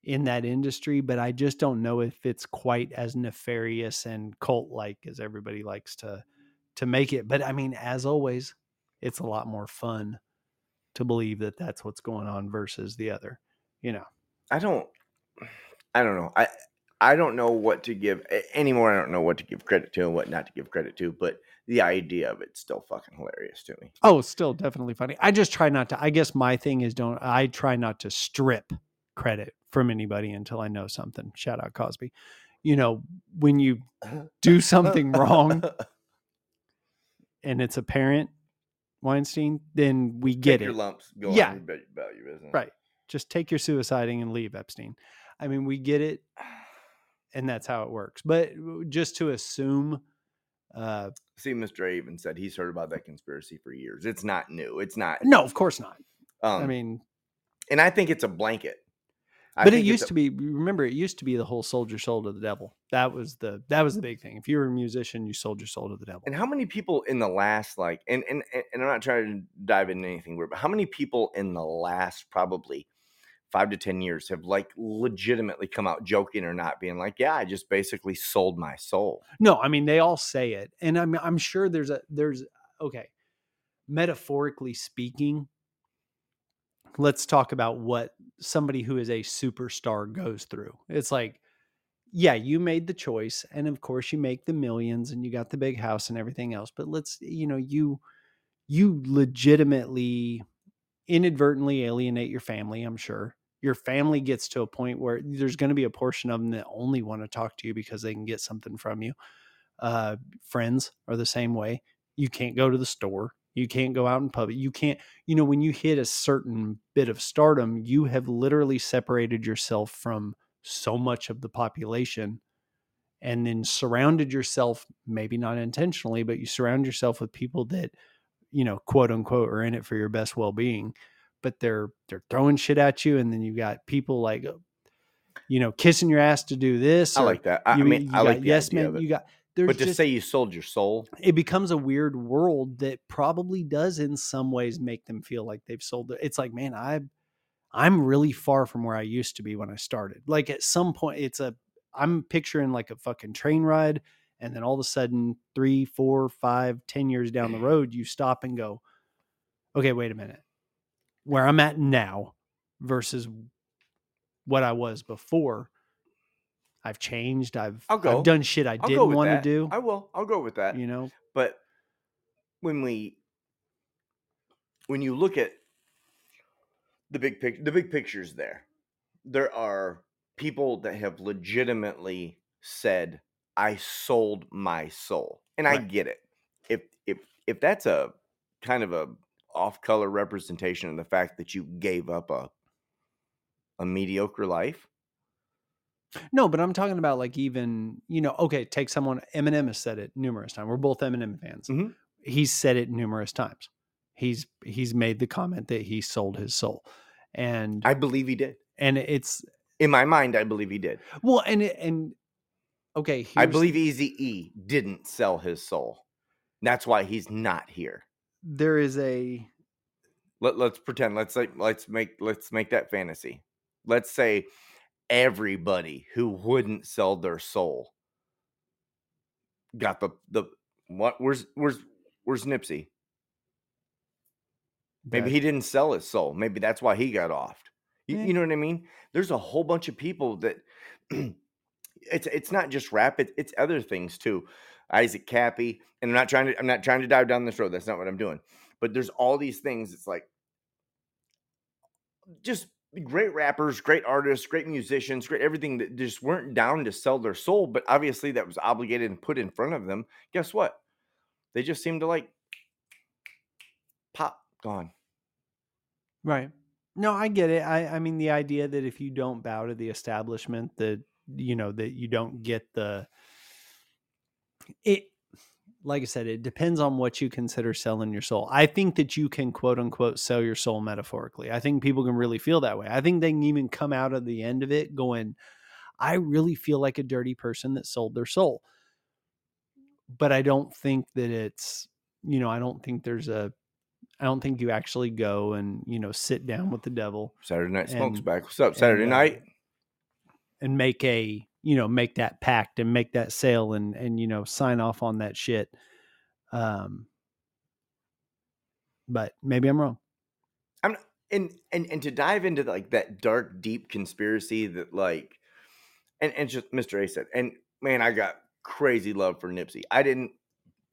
S4: in that industry, but I just don't know if it's quite as nefarious and cult like as everybody likes to to make it. But I mean, as always, it's a lot more fun to believe that that's what's going on versus the other. You know,
S2: I don't I don't know. I I don't know what to give anymore. I don't know what to give credit to and what not to give credit to, but the idea of it's still fucking hilarious to me.
S4: oh, still definitely funny. I just try not to. I guess my thing is don't. I try not to strip credit from anybody until I know something. Shout out Cosby. You know, when you do something wrong and it's apparent, Weinstein, then we get
S2: Take
S4: it.
S2: your lumps, go
S4: Yeah.
S2: on your bit- about your business.
S4: Right. Just take your suiciding and leave Epstein. I mean, we get it, and that's how it works. But just to assume, uh,
S2: See, Mr. A even said he's heard about that conspiracy for years. It's not new. It's not.
S4: no, of course not.
S2: Um,
S4: I mean,
S2: and I think it's a blanket. I
S4: but it used
S2: a-
S4: to be. Remember, it used to be the whole soldier, sold your soul to the devil. That was the that was the big thing. If you were a musician, you sold your soul to the devil.
S2: And how many people in the last like and and and I'm not trying to dive into anything weird, but how many people in the last probably five to ten years have like legitimately come out joking or not being like, yeah, I just basically sold my soul.
S4: No, I mean they all say it, and I'm I'm sure there's a there's okay, metaphorically speaking, let's talk about what somebody who is a superstar goes through. It's like, yeah, you made the choice, and of course you make the millions, and you got the big house and everything else. But let's, you know, you you legitimately inadvertently alienate your family. I'm sure your family gets to a point where there's going to be a portion of them that only want to talk to you because they can get something from you. Uh, friends are the same way. You can't go to the store. You can't go out in public. You can't, you know, when you hit a certain bit of stardom, you have literally separated yourself from so much of the population and then surrounded yourself, maybe not intentionally, but you surround yourself with people that, you know, quote unquote, are in it for your best well being. But they're they're throwing shit at you, and then you got people like, uh, you know, kissing your ass to do this.
S2: I like that. I, I
S4: you,
S2: mean,
S4: you
S2: I like
S4: yes man. You got there's
S2: but to
S4: just,
S2: say you sold your soul,
S4: it becomes a weird world that probably does in some ways make them feel like they've sold it. It's like, man, I I'm really far from where I used to be when I started. Like at some point it's a I'm picturing like a fucking train ride and then all of a sudden three, four, five, ten years down the road, you stop and go, okay, wait a minute. Where I'm at now versus what I was before. I've changed. I've
S2: I'll go.
S4: I've done shit I
S2: I'll
S4: didn't want to do.
S2: I will. I'll go with that.
S4: you know,
S2: But when we when you look at the big picture, the big pictures there, there are people that have legitimately said, I sold my soul. And I get it. If if if that's a kind of a off color representation of the fact that you gave up a a mediocre life,
S4: No, but I'm talking about like even, you know, okay, take someone Eminem has said it numerous times. We're both Eminem fans.
S2: Mhm.
S4: He's said it numerous times. He's he's made the comment that he sold his soul. And
S2: I believe he did.
S4: and it's
S2: In my mind, I believe he did.
S4: well and and okay,
S2: I believe Easy E didn't sell his soul. That's why he's not here.
S4: There is a
S2: Let, let's pretend. Let's like let's make let's make that fantasy. Let's say everybody who wouldn't sell their soul got the the what? Where's where's where's Nipsey? Maybe he didn't sell his soul. Maybe that's why he got offed. You,
S4: Yeah.
S2: you know what I mean? There's a whole bunch of people that it's it's not just rap, it, it's other things too. Isaac Kappy, and I'm not trying to I'm not trying to dive down this road. That's not what I'm doing. But there's all these things. It's like just great rappers, great artists, great musicians, great everything that just weren't down to sell their soul, but obviously that was obligated and put in front of them. Guess what? They just seem to like pop gone.
S4: Right. No, I get it. I I mean the idea that if you don't bow to the establishment that you know that you don't get the it like I said, it depends on what you consider selling your soul. I think that you can quote unquote sell your soul metaphorically. I think people can really feel that way. I think they can even come out of the end of it going, I really feel like a dirty person that sold their soul. But I don't think that it's, you know, I don't think there's a I don't think you actually go and, you know, sit down with the devil
S2: Saturday Night Smoke's
S4: And-
S2: back. What's up, Saturday
S4: and, uh,
S2: night?
S4: and make a you know make that pact and make that sale and and you know sign off on that shit um but maybe i'm wrong.
S2: I'm and and and to dive into like that dark deep conspiracy that like and and just mr a said and man i got crazy love for nipsey. I didn't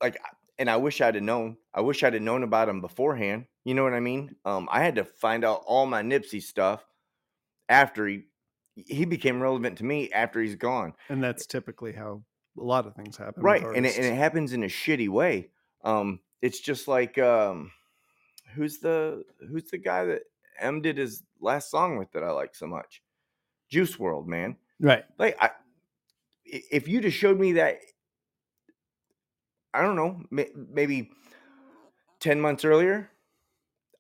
S2: like and i wish i'd have known. I wish i'd have known about him beforehand you know what i mean? Um i had to find out all my nipsey stuff after he he became relevant to me after he's gone.
S4: And that's typically how a lot of things happen
S2: right and it, and it happens in a shitty way. Um it's just like um who's the who's the guy that m did his last song with that i like so much? Juice WRLD man.
S4: Right.
S2: Like i if you just showed me that i don't know maybe 10 months earlier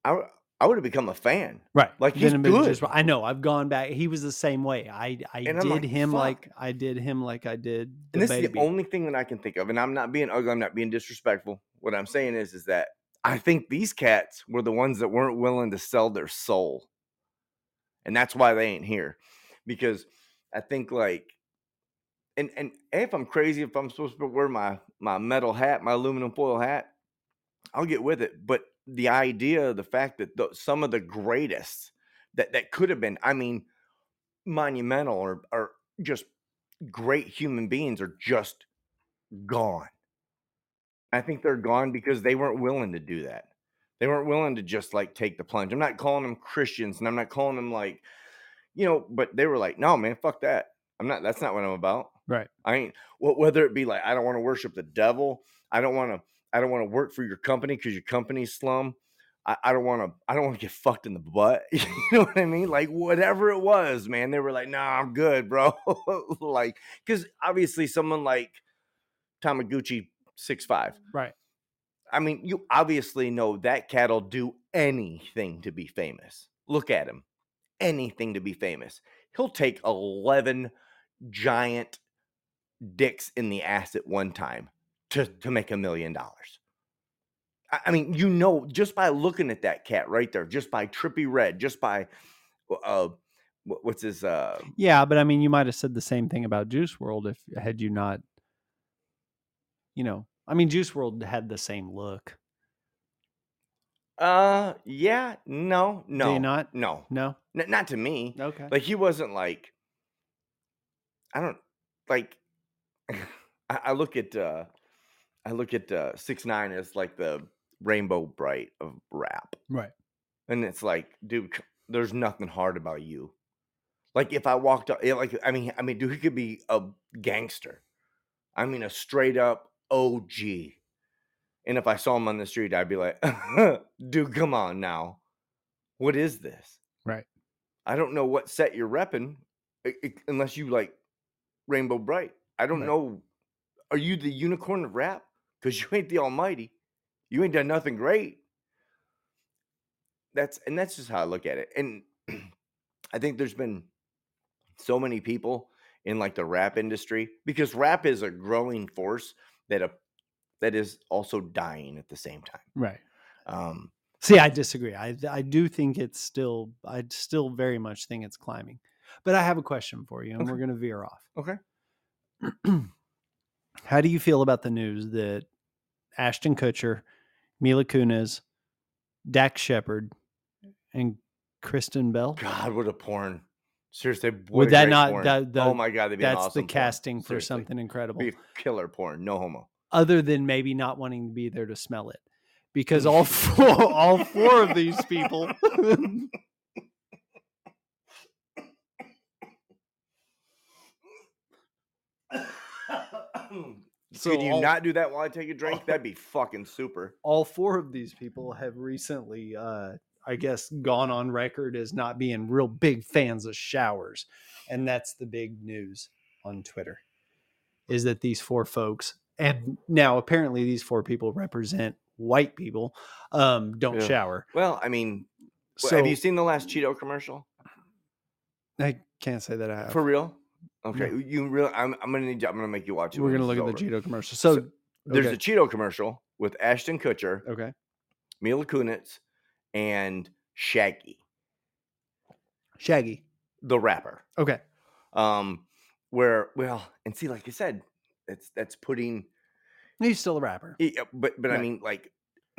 S2: i i would have become a fan
S4: right
S2: Like, he's good.
S4: i know i've gone back he was the same way i i
S2: And
S4: did
S2: like,
S4: him
S2: "Fuck."
S4: like i did him like i did the
S2: and this
S4: baby
S2: is the only thing that I can think of, and I'm not being ugly, I'm not being disrespectful. What I'm saying is, is that I think these cats were the ones that weren't willing to sell their soul, and that's why they ain't here. Because I think like, and and if I'm crazy, if I'm supposed to wear my my metal hat, my aluminum foil hat, I'll get with it. But the idea, the fact that the, some of the greatest that that could have been, I mean, monumental or or just great human beings are just gone. I think they're gone because they weren't willing to do that. They weren't willing to just like take the plunge. I'm not calling them Christians and I'm not calling them like, you know, but they were like, no, man, fuck that. I'm not, that's not what I'm about.
S4: Right.
S2: I ain't, wh- whether it be like, I don't want to worship the devil. I don't want to, I don't want to work for your company because your company's slum. I, I don't want to, I don't want to get fucked in the butt. you know what I mean? Like whatever it was, man, they were like, nah, I'm good, bro. like, because obviously someone like Tamaguchi six five.
S4: Right.
S2: I mean, you obviously know that cat'll do anything to be famous. Look at him. Anything to be famous. He'll take 11 giant dicks in the ass at one time to, to make a million dollars. I mean, you know, just by looking at that cat right there, just by Trippie Redd, just by uh, what's his uh,
S4: Yeah, but I mean, you might have said the same thing about Juice WRLD if had you not, you know, I mean, Juice WRLD had the same look.
S2: uh, yeah, no, no,
S4: you not?
S2: no,
S4: No.
S2: N- not to me.
S4: Okay.
S2: Like he wasn't like I don't like I, I look at uh I look at uh six nine as like the rainbow brite of rap.
S4: right.
S2: And it's like, dude, there's nothing hard about you. Like if I walked up like I mean I mean dude he could be a gangster. I mean a straight up OG. And if I saw him on the street, I'd be like, dude, come on now. What is this?
S4: Right.
S2: I don't know what set you're repping unless you like Rainbow Brite. I don't
S4: Right.
S2: know. Are you the unicorn of rap? Because you ain't the almighty. You ain't done nothing great. That's and that's just how I look at it. And I think there's been so many people in like the rap industry because rap is a growing force that a that is also dying at the same time.
S4: Right.
S2: Um,
S4: See, I disagree. I I do think it's still I still very much think it's climbing. But I have a question for you, and
S2: Okay.
S4: we're going to veer off.
S2: okay.
S4: How do you feel about the news that Ashton Kutcher, Mila Kunis, Dax Shepard, and Kristen Bell?
S2: God, what a porn! Seriously,
S4: Would that not- that- the-
S2: oh my god, they'd be
S4: That's
S2: awesome
S4: the
S2: porn.
S4: casting for
S2: Seriously.
S4: something incredible.
S2: Be killer porn, no homo.
S4: Other than maybe not wanting to be there to smell it, because all four, all four of these people. So
S2: Could you
S4: all-
S2: not do that while I take a drink? That'd be fucking super.
S4: all four of these people have recently uh i guess gone on record as not being real big fans of showers and that's the big news on twitter is that these four folks and now apparently these four people represent white people um don't
S2: Yeah.
S4: shower
S2: Well, I mean,
S4: so
S2: have you seen the last Cheeto commercial?
S4: i can't say that i have
S2: For real? Okay, you really? I'm, I'm gonna need. you- I'm gonna make you watch it.
S4: we're gonna look at the. Cheeto commercial so,
S2: So, There's
S4: okay.
S2: a Cheeto commercial with Ashton Kutcher,
S4: okay
S2: Mila Kunis, and Shaggy,
S4: shaggy
S2: the rapper.
S4: okay
S2: Um, where well, and see, like I said, that's that's putting
S4: he's still a rapper
S2: Yeah, uh, but but I mean like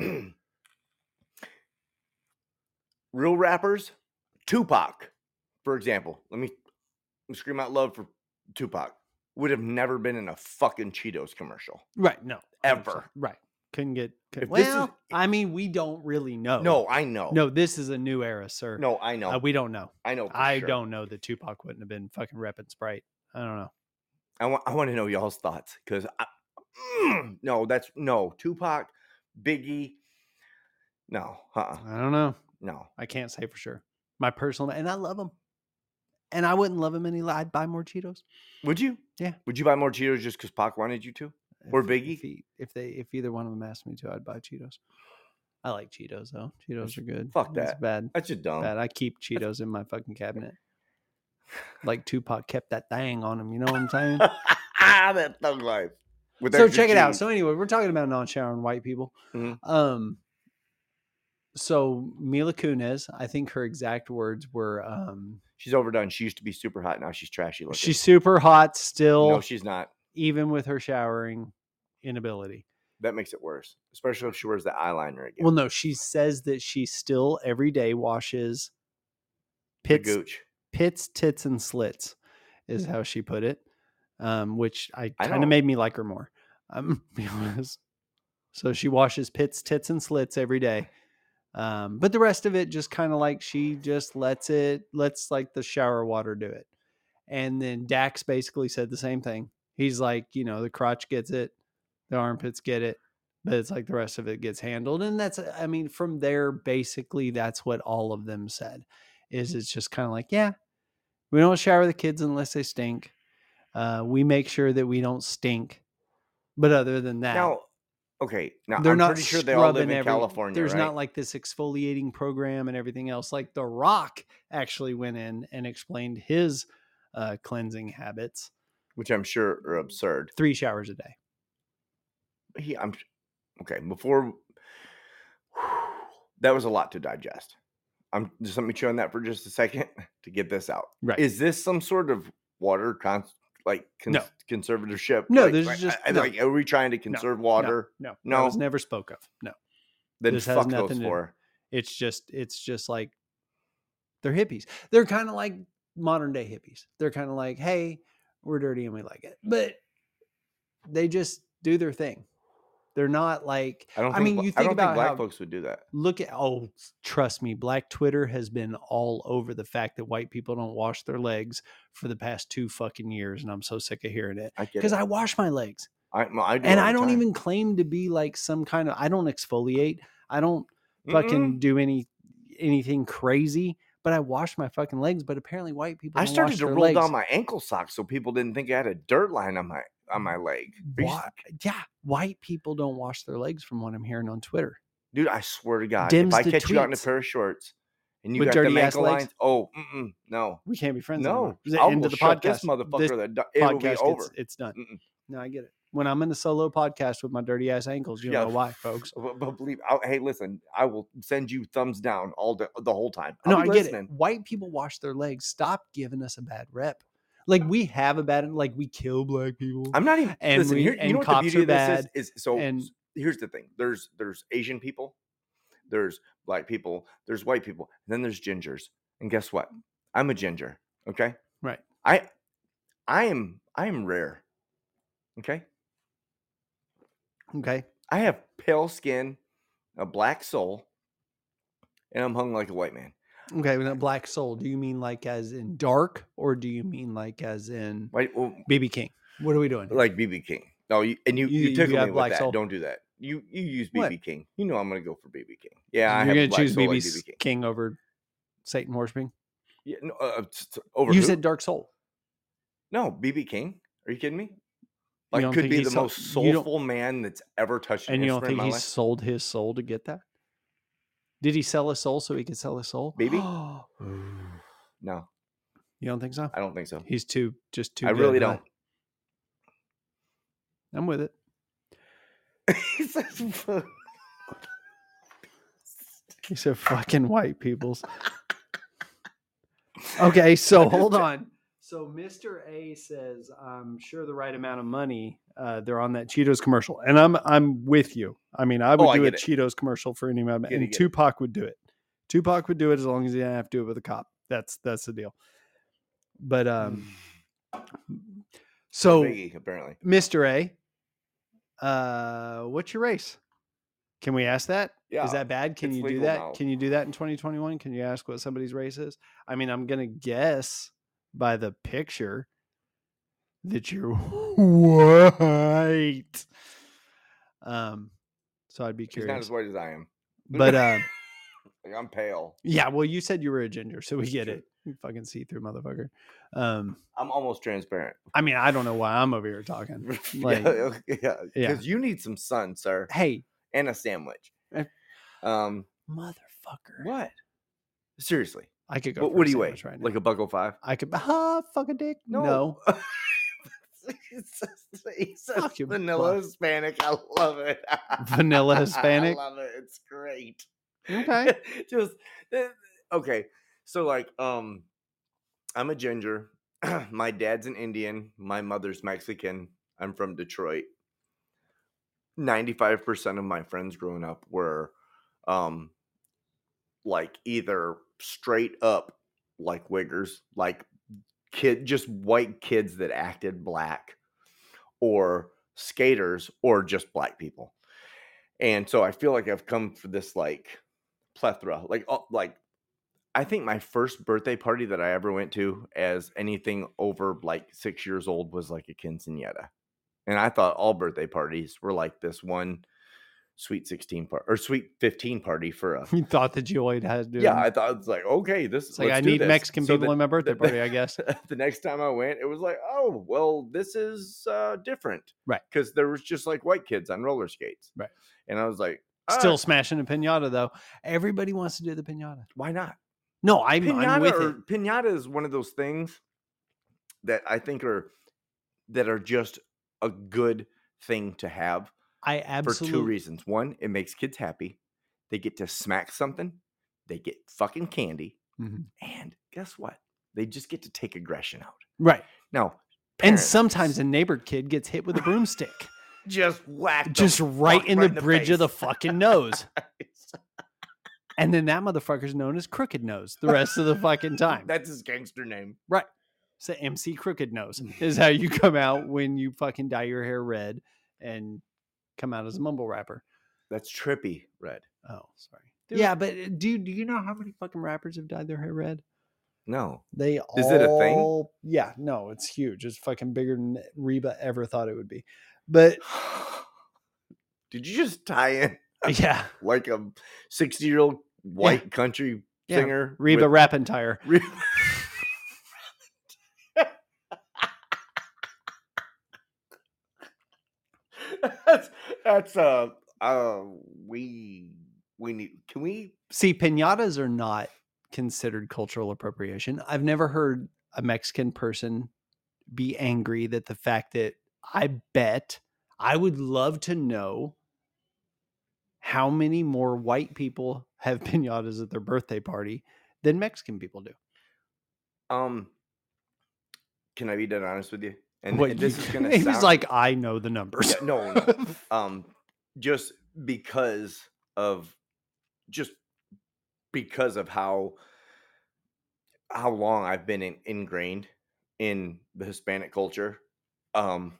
S2: real rappers, Tupac, for example. Let me, let me scream out love for Tupac. Would have never been in a fucking Cheetos commercial.
S4: right no
S2: Ever.
S4: right couldn't get could,
S2: If this is-
S4: well i mean we don't really know
S2: No, I know.
S4: No, this is a new era, sir.
S2: no, I know.
S4: Uh, we don't know.
S2: I know.
S4: I
S2: sure.
S4: don't know that Tupac wouldn't have been fucking repping Sprite. I don't know.
S2: I want. I want to know y'all's thoughts because no, that's no Tupac, Biggie. No, uh,
S4: I don't know.
S2: no.
S4: I can't say for sure. My personal, and I love him. And I wouldn't love him any. I'd buy more Cheetos.
S2: Would you?
S4: Yeah.
S2: Would you buy more Cheetos just because Pac wanted you to? Or
S4: If-
S2: Biggie?
S4: If, he, if they, if either one of them asked me to, I'd buy Cheetos. I like Cheetos though. Cheetos are good.
S2: fuck
S4: It's
S2: that.
S4: bad.
S2: That's just dumb.
S4: Bad. I keep Cheetos in my fucking cabinet. Like Tupac kept that thing on him. You know what I'm saying?
S2: ah, that thug life. With
S4: so
S2: extra
S4: check it out.
S2: cheese.
S4: So anyway, we're talking about non-showering white people.
S2: Mhm.
S4: Um, so Mila Kunis, I think her exact words were, um,
S2: she's overdone. She used to be super hot. Now she's trashy looking.
S4: "She's super hot still,
S2: no, she's not.
S4: even with her showering inability."
S2: That makes it worse, especially if she wears the eyeliner again.
S4: Well, no, she says that she still every day washes pits pits, tits, and slits is how she put it. Um, which I kind of made me like her more. Um, be honest. So she washes pits, tits, and slits every day. Um, but the rest of it just kind of like she just lets it, lets like the shower water do it. And then Dax basically said the same thing. He's like, you know, the crotch gets it, the armpits get it, but it's like the rest of it gets handled. And that's, I mean, from there, basically, that's what all of them said. Is it's just kind of like, yeah, we don't shower the kids unless they stink. Uh, we make sure that we don't stink. But other than that,
S2: Now, okay. Now
S4: they're
S2: I'm
S4: not
S2: pretty sure they all live in
S4: every-
S2: California.
S4: There's
S2: right?
S4: not like this exfoliating program and everything else. Like The Rock actually went in and explained his uh, cleansing habits.
S2: which I'm sure are absurd.
S4: Three showers a day.
S2: He, I'm okay. Before that was a lot to digest. I'm just let me chew on that for just a second to get this out.
S4: Right.
S2: Is this some sort of water con like cons-
S4: No.
S2: conservatorship?
S4: No,
S2: Like-
S4: this is
S2: like,
S4: just-
S2: I-
S4: no.
S2: like are we trying to conserve water?
S4: No, no,
S2: No.
S4: was never spoke of. No,
S2: Then
S4: This has
S2: fuck
S4: nothing
S2: those
S4: to-
S2: four.
S4: it's just it's just like they're hippies. They're kind of like modern day hippies. They're kind of like, hey, we're dirty and we like it, but they just do their thing. They're not like
S2: I don't. Think,
S4: I
S2: mean,
S4: you
S2: I
S4: think about
S2: think black
S4: how-
S2: folks would do that.
S4: look at oh trust me black twitter has been all over the fact that white people don't wash their legs for the past two fucking years and i'm so sick of hearing it because
S2: it.
S4: i wash my legs
S2: I, I do
S4: and i don't
S2: time.
S4: even claim to be like some kind of i don't exfoliate i don't
S2: Mm-mm.
S4: fucking do any anything crazy but i wash my fucking legs but apparently white people
S2: I started to roll
S4: legs.
S2: down my ankle socks so people didn't think I had a dirt line on my on my leg. Are you s-
S4: Why- yeah white people don't wash their legs from what i'm hearing on twitter
S2: Dude, I swear to God,
S4: Dims
S2: if I
S4: the
S2: catch you out in a pair of shorts and you
S4: With
S2: got
S4: ass
S2: ankle
S4: legs?
S2: lines, oh, no,
S4: we can't be friends
S2: no,
S4: anymore. The
S2: I'll
S4: end of the podcast
S2: this motherfucker.
S4: This
S2: that du- it'll be over.
S4: It's, it's done.
S2: Mm-mm.
S4: No, I get it. When I'm in a solo podcast with my dirty ass ankles, you
S2: Yeah.
S4: know why, folks.
S2: But, believe, i hey, listen, I will send you thumbs down all the, the whole time. I'll
S4: no, I
S2: be
S4: get
S2: listening.
S4: it. White people wash their legs. Stop giving us a bad rep. Like we have a bad, like we kill black people.
S2: I'm not even.
S4: And
S2: listen,
S4: we-
S2: here, you
S4: and
S2: know what the
S4: cops
S2: beauty
S4: are
S2: of this
S4: bad,
S2: is? Is so.
S4: and-
S2: here's the thing. There's there's Asian people, there's black people, there's white people, and then there's gingers. And guess what? I'm a ginger. Okay.
S4: Right.
S2: I I am I am rare. Okay.
S4: Okay.
S2: I have pale skin, a black soul, and I'm hung like a white man.
S4: Okay. A black soul, do you mean like as in dark, or do you mean like as in?
S2: Well,
S4: BB King? What are we doing? here?
S2: like BB King. No, you, and you
S4: You-
S2: you,
S4: have
S2: me with
S4: black
S2: that.
S4: soul?
S2: Don't do that. You you use BB
S4: What?
S2: King. You know I'm gonna go for BB King. Yeah, I
S4: You're
S2: have
S4: gonna
S2: black
S4: choose
S2: soul
S4: BB,
S2: King.
S4: King over Satan Worshiping?
S2: Yeah, no, uh, t- t- over
S4: you
S2: who?
S4: said Dark Soul.
S2: no BB King. Are you kidding me? Like
S4: don't
S2: could
S4: think
S2: be
S4: he
S2: the most
S4: you don't-
S2: soulful man that's ever touched an
S4: And you don't
S2: instrument in
S4: think
S2: my
S4: he
S2: life.
S4: sold his soul to get that? Did he sell his soul so he could sell his soul?
S2: Maybe. No,
S4: you don't think so?
S2: I don't think so.
S4: He's too just too.
S2: I
S4: good,
S2: really
S4: huh?
S2: don't.
S4: I'm with it.
S2: He says, "Fuck."
S4: He said, "Fucking white peoples." Okay, so hold on. So Mr. A says, "I'm sure the right amount of money. Uh, they're on that Cheetos commercial, and I'm I'm with you. I mean, I would
S2: Oh, I
S4: do a
S2: get it.
S4: Cheetos commercial for any amount,
S2: Get it,
S4: and
S2: get it.
S4: Tupac would do it. Tupac would do it as long as he didn't have to do it with a cop. That's that's the deal. But um, so
S2: Biggie, apparently.
S4: Mr. A, uh, what's your race? Can we ask that? Is
S2: Yeah,
S4: that bad? Can
S2: it's
S4: you do
S2: legal
S4: that?
S2: now.
S4: Can you do that in 2021? Can you ask what somebody's race is? I mean, I'm gonna guess by the picture that you're white. Um, so I'd be
S2: He's not
S4: curious.
S2: as white as I am.
S4: But uh,
S2: Like I'm pale.
S4: yeah, well, you said you were a ginger, so we get it. You fucking see through motherfucker. Um,
S2: I'm almost transparent.
S4: I mean, I don't know why I'm over here talking. Like,
S2: yeah, yeah,
S4: yeah.
S2: because you need some sun, sir,
S4: hey,
S2: and a sandwich.
S4: Eh.
S2: Um,
S4: motherfucker.
S2: what? Seriously,
S4: I could go.
S2: what, what
S4: a
S2: do you weigh?
S4: right now.
S2: like a buck oh five?
S4: I could. Ah, fuck a dick. No.
S2: No. he says, he says
S4: Fuck
S2: vanilla
S4: fuck.
S2: Hispanic. I love it.
S4: Vanilla Hispanic?
S2: I love it. It's great.
S4: Okay.
S2: Just eh, okay. So like, um, I'm a ginger. my dad's an Indian. My mother's Mexican. I'm from Detroit. Ninety-five percent of my friends growing up were, um, like either straight up like wiggers, like kid, just white kids that acted black, or skaters, or just black people. And so I feel like I've come for this like plethora, like oh, like I think my first birthday party that I ever went to as anything over like six years old was like a quinceanera. And I thought all birthday parties were like this one sweet 16 part or sweet 15 party for a
S4: You thought that you always had to.
S2: yeah i thought it was like okay this
S4: is like
S2: let's
S4: I
S2: do
S4: need
S2: this.
S4: Mexican
S2: So
S4: people
S2: the-
S4: in my birthday
S2: the-
S4: party, I guess.
S2: the next time i went it was like oh well this is uh different
S4: Right.
S2: because there was just like white kids on roller skates
S4: Right.
S2: and i was like
S4: Still
S2: "Ah,
S4: smashing a pinata though. Everybody wants to do the pinata.
S2: why not
S4: No, I'm,
S2: pinata
S4: I'm with
S2: or,
S4: it.
S2: pinata is one of those things that I think are that are just a good thing to have
S4: I absolutely.
S2: for two reasons. One, it makes kids happy. They get to smack something. They get fucking candy,
S4: Mhm.
S2: and guess what? They just get to take aggression out.
S4: right.
S2: Now,
S4: And sometimes a neighbor kid gets hit with a broomstick,
S2: just whack,
S4: just right in the bridge of the fucking nose. And then that motherfucker's known as Crooked Nose the rest of the fucking time.
S2: That's his gangster name.
S4: Right. So MC Crooked Nose is how you come out when you fucking dye your hair red and come out as a mumble rapper.
S2: That's Trippie Redd.
S4: Oh, sorry.
S2: Dude.
S4: Yeah, but uh, dude, do you know how many fucking rappers have dyed their hair red?
S2: No,
S4: They
S2: Is it a thing?
S4: Yeah, no, it's huge. It's fucking bigger than Reba ever thought it would be. But
S2: did you just tie in
S4: yeah,
S2: like a sixty-year-old white country
S4: Yeah,
S2: singer?
S4: Reba
S2: with-
S4: Rappentire.
S2: Reba. that's uh uh we we need can we
S4: See, pinatas are not considered cultural appropriation. I've never heard a Mexican person be angry that the fact that I bet I would love to know how many more white people have pinatas at their birthday party than Mexican people do.
S2: um can I be dead honest with you? And,
S4: What
S2: and this
S4: you-
S2: is gonna
S4: he was
S2: sound
S4: like, I know the numbers.
S2: Yeah, no, no. um just because of just because of how how long I've been in, ingrained in the Hispanic culture. Um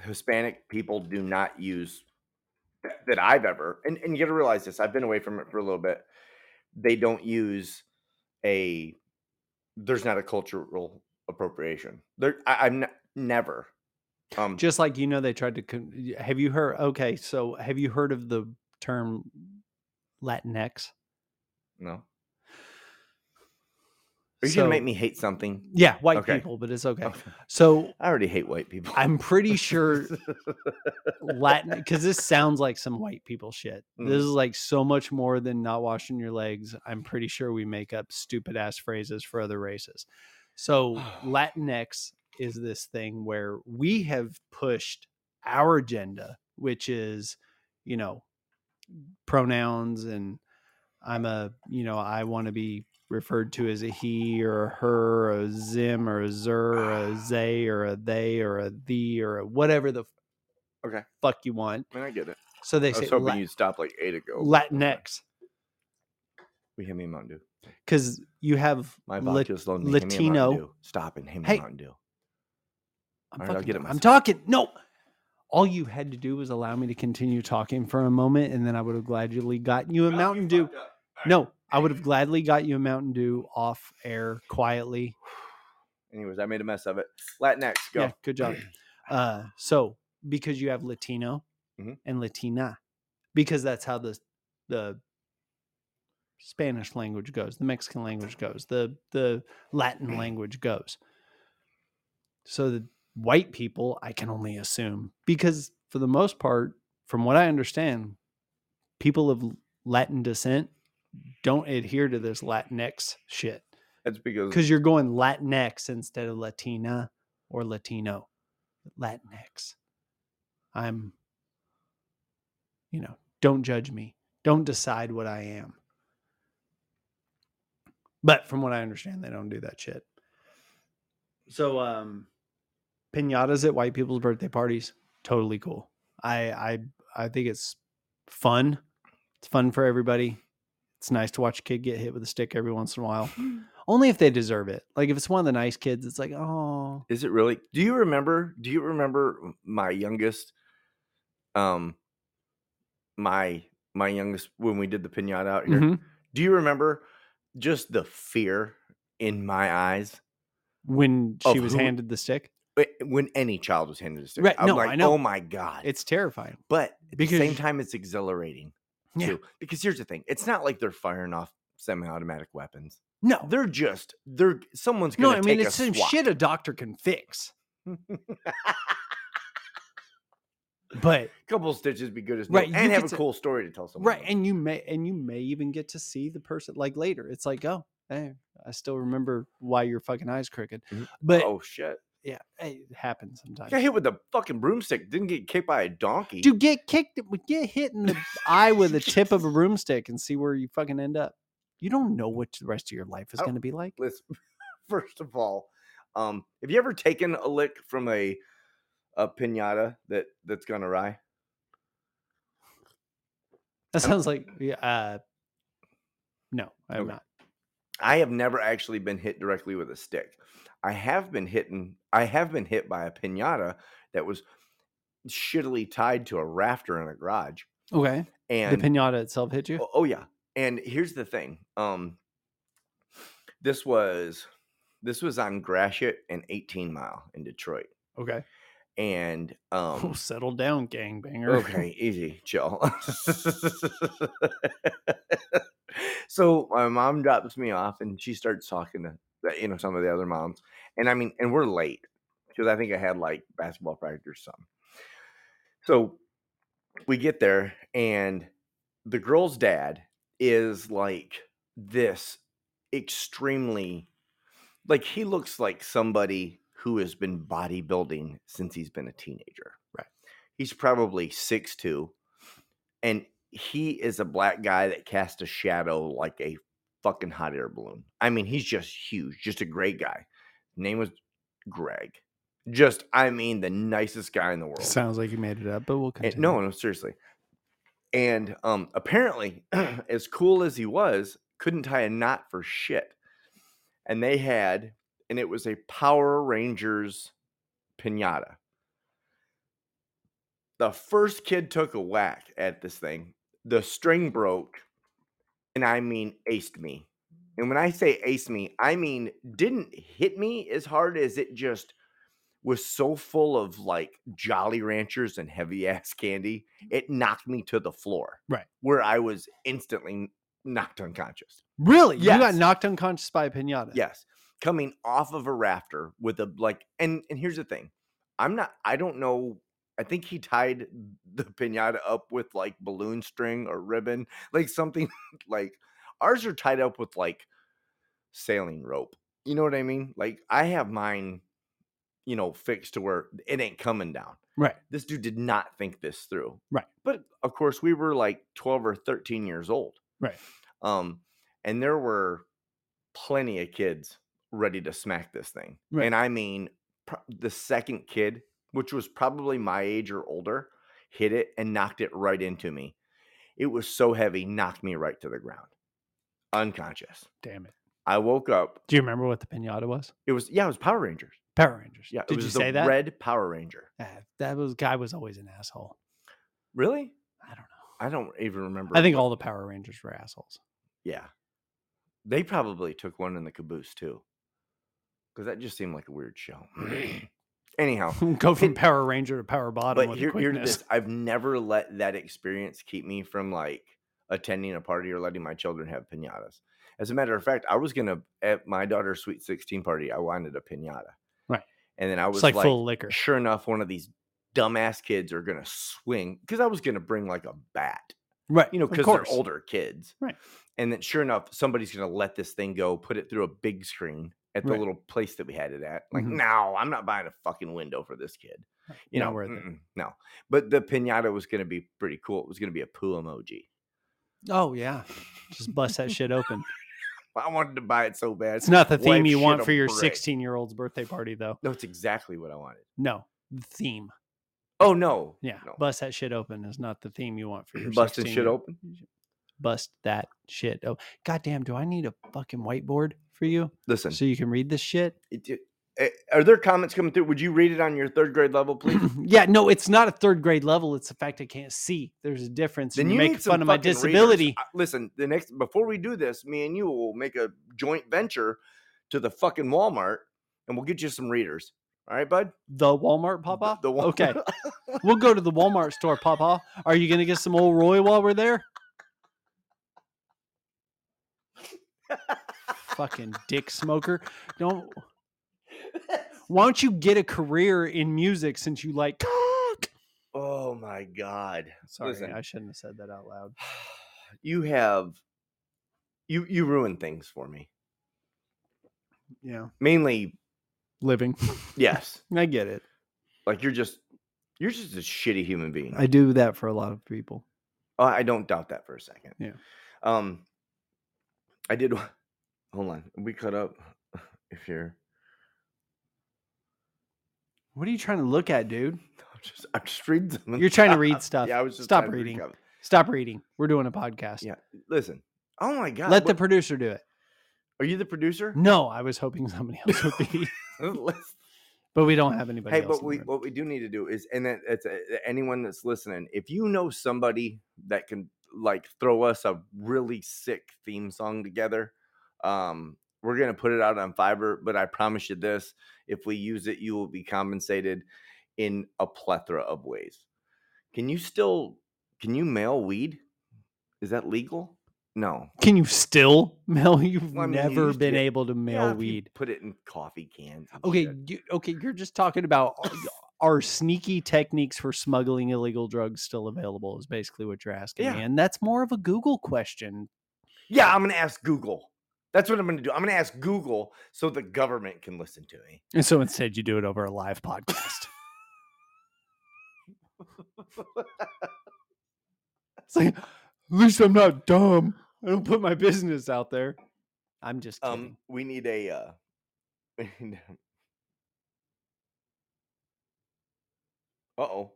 S2: Hispanic people do not use that, that I've ever and, and you gotta realize this, I've been away from it for a little bit. They don't use a there's not a cultural appropriation. There I, I'm n- never um
S4: Just like you know, they tried to. con- Have you heard? Okay, so have you heard of the term Latinx?
S2: No. Are you
S4: So-
S2: gonna make me hate something?
S4: Yeah, white
S2: Okay.
S4: people, but it's okay.
S2: Okay.
S4: So
S2: I already hate white people.
S4: I'm pretty sure Latin because this sounds like some white people shit.
S2: Mhm.
S4: This is like so much more than not washing your legs. I'm pretty sure we make up stupid ass phrases for other races. So Latinx is this thing where we have pushed our agenda, which is, you know, pronouns and I'm a, you know, I want to be referred to as a he or a her or a zim or a zer or a zay or a they or a thee or a whatever the
S2: Okay.
S4: fuck you want.
S2: I mean, I get it.
S4: So they
S2: I
S4: say
S2: was hoping
S4: La-
S2: you'd stop like eight ago.
S4: Latinx
S2: We hand me Dew.
S4: Because you have
S2: My vodka's loading me. Hand me a Mountain
S4: Latino-.
S2: Stop and me
S4: Hey.
S2: Mountain Dew.
S4: I'm,
S2: All right, I'll get it
S4: I'm talking. No, all you had to do was allow me to continue talking for a moment, and then I would have gladly gotten you a Mountain Dew. No, I would have gladly got you a Mountain Dew off air quietly.
S2: Anyways, I made a mess of it. Latinx, go.
S4: Yeah, good job. Uh, so because you have Latino
S2: Mhm.
S4: and Latina, because that's how the the Spanish language goes, the Mexican language goes, the the Latin mm. language goes. So the white people, I can only assume, because for the most part, from what I understand, people of Latin descent don't adhere to this Latinx shit
S2: That's because
S4: because you're going Latinx instead of Latina or Latino. Latinx. I'm, you know, don't judge me. Don't decide what I am. But from what I understand, they don't do that shit. So, um, pinatas at white people's birthday parties, totally cool. I, I, I think it's fun. It's fun for everybody. It's nice to watch a kid get hit with a stick every once in a while. Only if they deserve it. Like if it's one of the nice kids, it's like, oh,
S2: Is it really? Do you remember? Do you remember my youngest? Um, my my youngest when we did the pinata out here.
S4: mhm.
S2: Do you remember just the fear in my eyes
S4: when she was
S2: who-
S4: handed the stick,
S2: eh, when any child was handed a stick?
S4: Right,
S2: I'm
S4: no,
S2: like,
S4: I know.
S2: oh my god!
S4: it's terrifying.
S2: but at the same time, it's exhilarating
S4: Yeah.
S2: too. Because here's the thing: it's not like they're firing off semi-automatic weapons.
S4: No,
S2: They're just they're someone's
S4: no,
S2: gonna
S4: I mean it's some
S2: swat.
S4: shit a doctor can fix. But a
S2: couple stitches be good as
S4: Right,
S2: new,
S4: you
S2: and have a
S4: to-
S2: cool story to tell someone.
S4: right,
S2: about.
S4: and you may and you may even get to see the person like later. It's like, oh, hey, I still remember why your fucking eyes crooked.
S2: Mhm.
S4: But
S2: oh shit!
S4: yeah, hey, it happens sometimes.
S2: Got hit with a fucking broomstick. Didn't get kicked by a donkey.
S4: Dude, get kicked, get hit in the eye with the tip of a broomstick and see where you fucking end up. You don't know what the rest of your life is going to be like.
S2: Listen, first of all, um, have you ever taken a lick from a a pinata that that's gone awry?
S4: That sounds like, yeah, uh, no, I'm
S2: Okay.
S4: not.
S2: I have never actually been hit directly with a stick. I have been hitting. I have been hit by a pinata that was shittily tied to a rafter in a garage.
S4: Okay.
S2: And
S4: the pinata itself hit you?
S2: Oh, oh, yeah. And here's the thing. Um this was this was on Gratiot and 18 Mile in Detroit.
S4: Okay.
S2: And
S4: Oh,
S2: um
S4: settle down, gangbanger.
S2: okay, easy, chill. so my mom drops me off and she starts talking to you know some of the other moms. And I mean, and we're late because I think I had like basketball practice or something. So we get there and the girl's dad is like this extremely like he looks like somebody who has been bodybuilding since he's been a teenager.
S4: Right.
S2: He's probably six two, and he is a black guy that casts a shadow like a fucking hot air balloon. I mean, he's just huge, just a great guy. Name was Greg. Just, I mean, the nicest guy in the world.
S4: Sounds like you made it up, but we'll
S2: And-
S4: continue.
S2: no, no, seriously. And um, apparently, as cool as he was, couldn't tie a knot for shit. And they had, and it was a Power Rangers pinata. The first kid took a whack at this thing. The string broke, and I mean aced me. And when I say aced me, I mean didn't hit me as hard as it just was so full of like Jolly Ranchers and heavy ass candy, mm-hmm. it knocked me to the floor.
S4: Right.
S2: Where I was instantly knocked unconscious.
S4: Really? You got knocked unconscious by a pinata?
S2: Yes. Coming off of a rafter with a like and and here's the thing. I'm not I don't know I think he tied the pinata up with like balloon string or ribbon, like something like ours are tied up with like sailing rope. You know what I mean? Like I have mine, you know, fixed to where it ain't coming down.
S4: Right.
S2: This dude did not think this through.
S4: Right.
S2: But of course, we were like 12 or 13 years old.
S4: Right.
S2: Um, and there were plenty of kids ready to smack this thing.
S4: Right.
S2: And I mean, pro- the second kid, which was probably my age or older, hit it and knocked it right into me. It was so heavy, knocked me right to the ground, unconscious.
S4: Damn it.
S2: I woke up.
S4: Do you remember what the pinata was?
S2: It was yeah, it was Power Rangers.
S4: Power Rangers.
S2: Yeah, it
S4: Did
S2: was
S4: you
S2: the
S4: say that?
S2: Red Power Ranger.
S4: Ah, that was guy was always an asshole.
S2: Really?
S4: I don't know.
S2: I don't even remember.
S4: I think all the Power Rangers were assholes.
S2: Yeah. They probably took one in the caboose too. Because that just seemed like a weird show. Anyhow,
S4: Go from
S2: Pin-
S4: Power Ranger to Power Bottom
S2: but here, here's this. I've never let that experience keep me from like attending a party or letting my children have pinatas. As a matter of fact, I was gonna at my daughter's sweet 16 party, I wanted a pinata.
S4: Right.
S2: And then I was
S4: like,
S2: like,
S4: full of liquor.
S2: sure enough, one of these dumbass kids are gonna swing because I was gonna bring like a bat
S4: Right.
S2: you know, because they're older kids.
S4: Right.
S2: And then sure enough, somebody's gonna let this thing go, put it through a big screen at the
S4: Right.
S2: little place that we had it at. Like,
S4: Mhm.
S2: no, I'm not buying a fucking window for this kid. You
S4: Not
S2: know, no. But the pinata was gonna be pretty cool. It was gonna be a poo emoji.
S4: Oh yeah. Just bust that shit open.
S2: I wanted to buy it so bad.
S4: It's not the theme
S2: Wipe
S4: you want for your 16 year old's birthday party, though.
S2: No, it's exactly what I wanted.
S4: No, the theme.
S2: Oh no.
S4: Yeah,
S2: No.
S4: bust that shit open is not the theme you want for your
S2: Busted
S4: 16
S2: shit open.
S4: Bust that shit. Oh, goddamn! Do I need a fucking whiteboard? For you
S2: Listen,
S4: so you can read this shit?
S2: it- it- eh, are there comments coming through? Would you read it on your third grade level, please?
S4: yeah, no, it's not a third grade level. It's the fact I can't see. There's a difference.
S2: then you
S4: make fun of my disability.
S2: Listen, the next before we do this, me and you will make a joint venture to the fucking Walmart, and we'll get you some readers. All right, bud.
S4: The Walmart, Papa.
S2: The Wal-
S4: Okay, we'll go to the Walmart store, Papa. Are you gonna get some old Roy while we're there? Fucking dick smoker. Don't. Why don't you get a career in music since you like cock?
S2: oh my god.
S4: Sorry,
S2: Listen.
S4: I shouldn't have said that out loud.
S2: You have you you ruin things for me.
S4: Yeah,
S2: Mainly,
S4: living.
S2: yes.
S4: I get it.
S2: like you're just you're just a shitty human being.
S4: I do that for a lot of people.
S2: I don't doubt that for a second.
S4: Yeah.
S2: Um, I did. Hold on, we cut up. If you're,
S4: What are you trying to look at, dude?
S2: I'm just, I'm just reading. Some
S4: You're trying to read stuff.
S2: Yeah, I was just
S4: Stop reading. Stop reading. We're doing a podcast.
S2: Yeah, listen. Oh my god.
S4: Let the producer do it.
S2: are you the producer?
S4: No, I was hoping somebody else would be, but we don't have anybody
S2: hey, but we
S4: room.
S2: what we do need to do is, and that it's uh, anyone that's listening. If you know somebody that can like throw us a really sick theme song together, um, we're gonna put it out on Fiverr. But I promise you this: if we use it, you will be compensated in a plethora of ways. Can you still can you mail weed? Is that legal? No.
S4: Can you still mail? You've
S2: Well, I mean,
S4: never
S2: to
S4: been
S2: get-
S4: able to mail
S2: Yeah,
S4: weed.
S2: Put it in coffee cans.
S4: Okay, you, okay, you're just talking about are- are sneaky techniques for smuggling illegal drugs still available? Is basically what you're asking
S2: Yeah.
S4: me, and that's more of a Google question.
S2: Yeah, I'm gonna ask Google. That's what I'm gonna do. I'm gonna ask Google so the government can listen to me.
S4: And so instead, you do it over a live podcast. It's like, at least I'm not dumb. I don't put my business out there. I'm just kidding.
S2: um, we need a. uh Uh oh.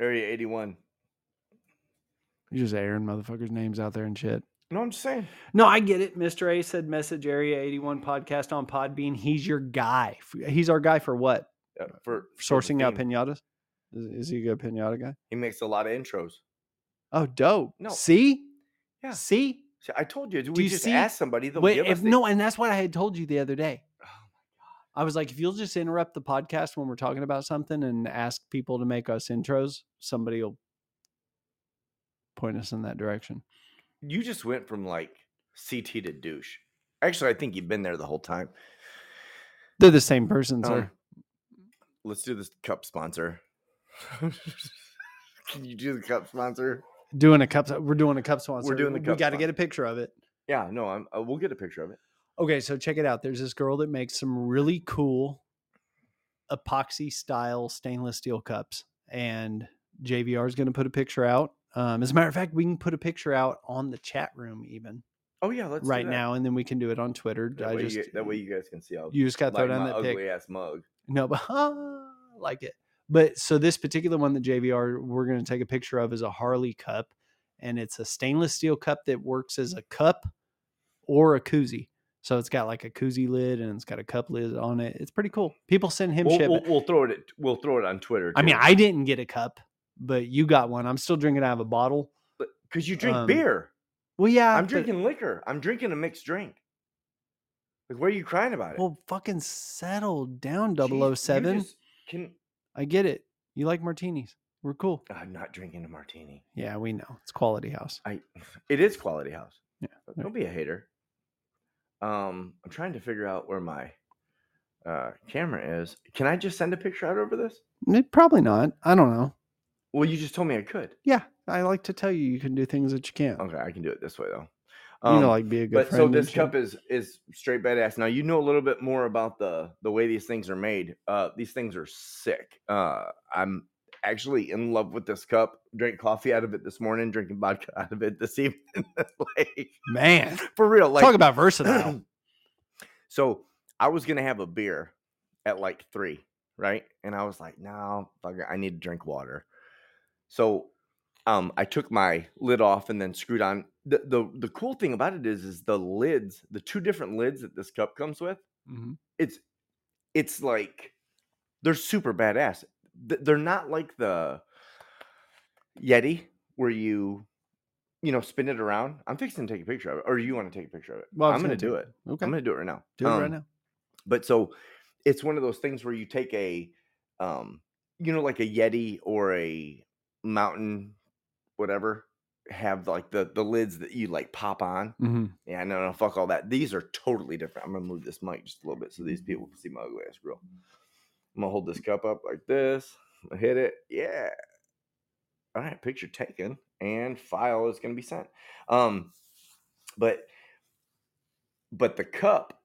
S2: Area 81.
S4: You're just airing motherfuckers' names out there and shit.
S2: No, I'm just saying.
S4: No, I get it. Mr. A said message area 81 podcast on Podbean. He's your guy. He's our guy for what?
S2: uh, for for
S4: Sourcing out pinatas? Is, is he a good pinata guy?
S2: He makes a lot of intros.
S4: Oh, dope.
S2: No.
S4: See?
S2: Yeah.
S4: See?
S2: See, I told you. We
S4: you
S2: just
S4: see-
S2: ask somebody. They'll
S4: Wait,
S2: give
S4: if,
S2: us the-
S4: no, and that's what I had told you the other day.
S2: Oh my God.
S4: I was like, if you'll just interrupt the podcast when we're talking about something and ask people to make us intros, somebody will point us in that direction.
S2: You just went from like CT to douche. Actually, I think you've been there the whole time.
S4: They're the same person,
S2: Um,
S4: sir.
S2: let's do this cup sponsor. Can you do the cup sponsor?
S4: Doing a cup. We're doing a cup sponsor.
S2: We're doing the cup.
S4: We got to get a picture of it.
S2: Yeah, no, I'm, uh, we'll get a picture of it.
S4: Okay, so check it out. There's this girl that makes some really cool epoxy style stainless steel cups, and JVR is going to put a picture out. Um, as a matter of fact, we can put a picture out on the chat room even
S2: Oh yeah, let's do
S4: right now, and then we can do it on Twitter.
S2: That,
S4: I
S2: way,
S4: just
S2: you, that way you guys can see how
S4: you just got to throw
S2: like
S4: down
S2: my
S4: that
S2: ugly
S4: pic.
S2: ass mug.
S4: No, but I like it. But so this particular one that JVR we're going to take a picture of is a Harley cup, and it's a stainless steel cup that works as a cup or a koozie. So it's got like a koozie lid and it's got a cup lid on it. It's pretty cool. People send him
S2: We'll,
S4: shit.
S2: we'll, we'll throw it. We'll throw it on Twitter.
S4: I mean. I didn't get a cup, but you got one. I'm still drinking out of a bottle.
S2: because you drink
S4: um,
S2: beer.
S4: Well, yeah,
S2: I'm
S4: but-
S2: drinking liquor. I'm drinking a mixed drink. Like, why are you crying about it?
S4: Well, fucking settle down,
S2: Jeez,
S4: 007.
S2: just Can
S4: I get it. You like martinis. We're cool.
S2: I'm not drinking a martini.
S4: Yeah, we know. It's quality house.
S2: I. It is quality house.
S4: Yeah,
S2: Don't be a hater. Um, I'm trying to figure out where my uh camera is. Can I just send a picture out over this?
S4: Probably not. I don't know.
S2: Well, you just told me I could.
S4: Yeah, I like to tell you you can do things that you can't.
S2: Okay, I can do it this way though.
S4: you know,
S2: Um,
S4: like be a good
S2: but so this cup is is straight badass. Now you know a little bit more about the the way these things are made. Uh, these things are sick. Uh, I'm actually in love with this cup. Drank coffee out of it this morning. Drinking vodka out of it this evening. like
S4: man.
S2: for real. Like
S4: talk about versatile.
S2: so I was gonna have a beer at like three, right? And I was like, no, fuck it, I need to drink water. So um, I took my lid off and then screwed on. The, the the cool thing about it is, is the lids, the two different lids that this cup comes with.
S4: Mhm.
S2: It's it's like they're super badass. Th- They're not like the Yeti where you you know spin it around. I'm fixing to take a picture of it, or you want to take a picture of it?
S4: Well,
S2: I'm gonna
S4: gonna
S2: do
S4: take-
S2: it.
S4: Okay.
S2: I'm gonna do it right now.
S4: Do it right
S2: Um,
S4: now.
S2: But so it's one of those things where you take a, um, you know, like a Yeti or a mountain, whatever, have like the the lids that you like pop on.
S4: hmm
S2: Yeah, no, no, fuck all that. These are totally different. I'm gonna move this mic just a little bit so these people can see my ugly ass grill. I'm gonna hold this cup up like this. Hit it. Yeah. All right, picture taken and file is gonna be sent. Um, but but the cup,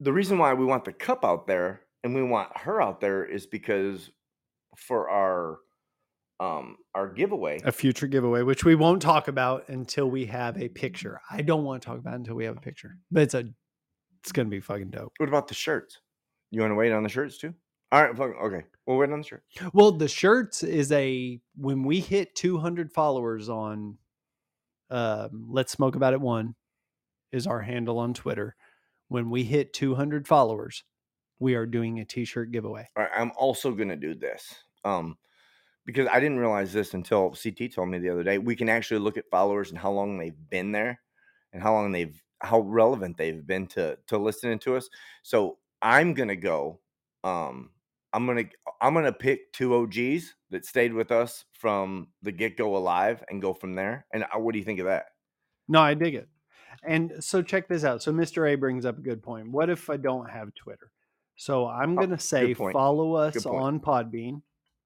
S2: the reason why we want the cup out there and we want her out there is because for our um our giveaway.
S4: A future giveaway, which we won't talk about until we have a picture. I don't want to talk about it until we have a picture, but it's a, it's gonna be fucking dope.
S2: What about the shirts? You want to wait on the shirts too? All right, fuck- okay. We'll wait on the shirt.
S4: Well, the shirts is a when we hit 200 followers on um, Let's Smoke About It One is our handle on Twitter. When we hit 200 followers, we are doing a t-shirt giveaway.
S2: All right, I'm also gonna do this. Um, because I didn't realize this until CT told me the other day. We can actually look at followers and how long they've been there, and how long they've how relevant they've been to to listening to us. So I'm gonna go. Um, I'm gonna I'm gonna pick two OGs that stayed with us from the get go alive and go from there. And uh, what do you think of that?
S4: No, I dig it. And so check this out. So Mr. A brings up a good point. What if I don't have Twitter? So I'm
S2: Oh,
S4: going to say follow us on Podbean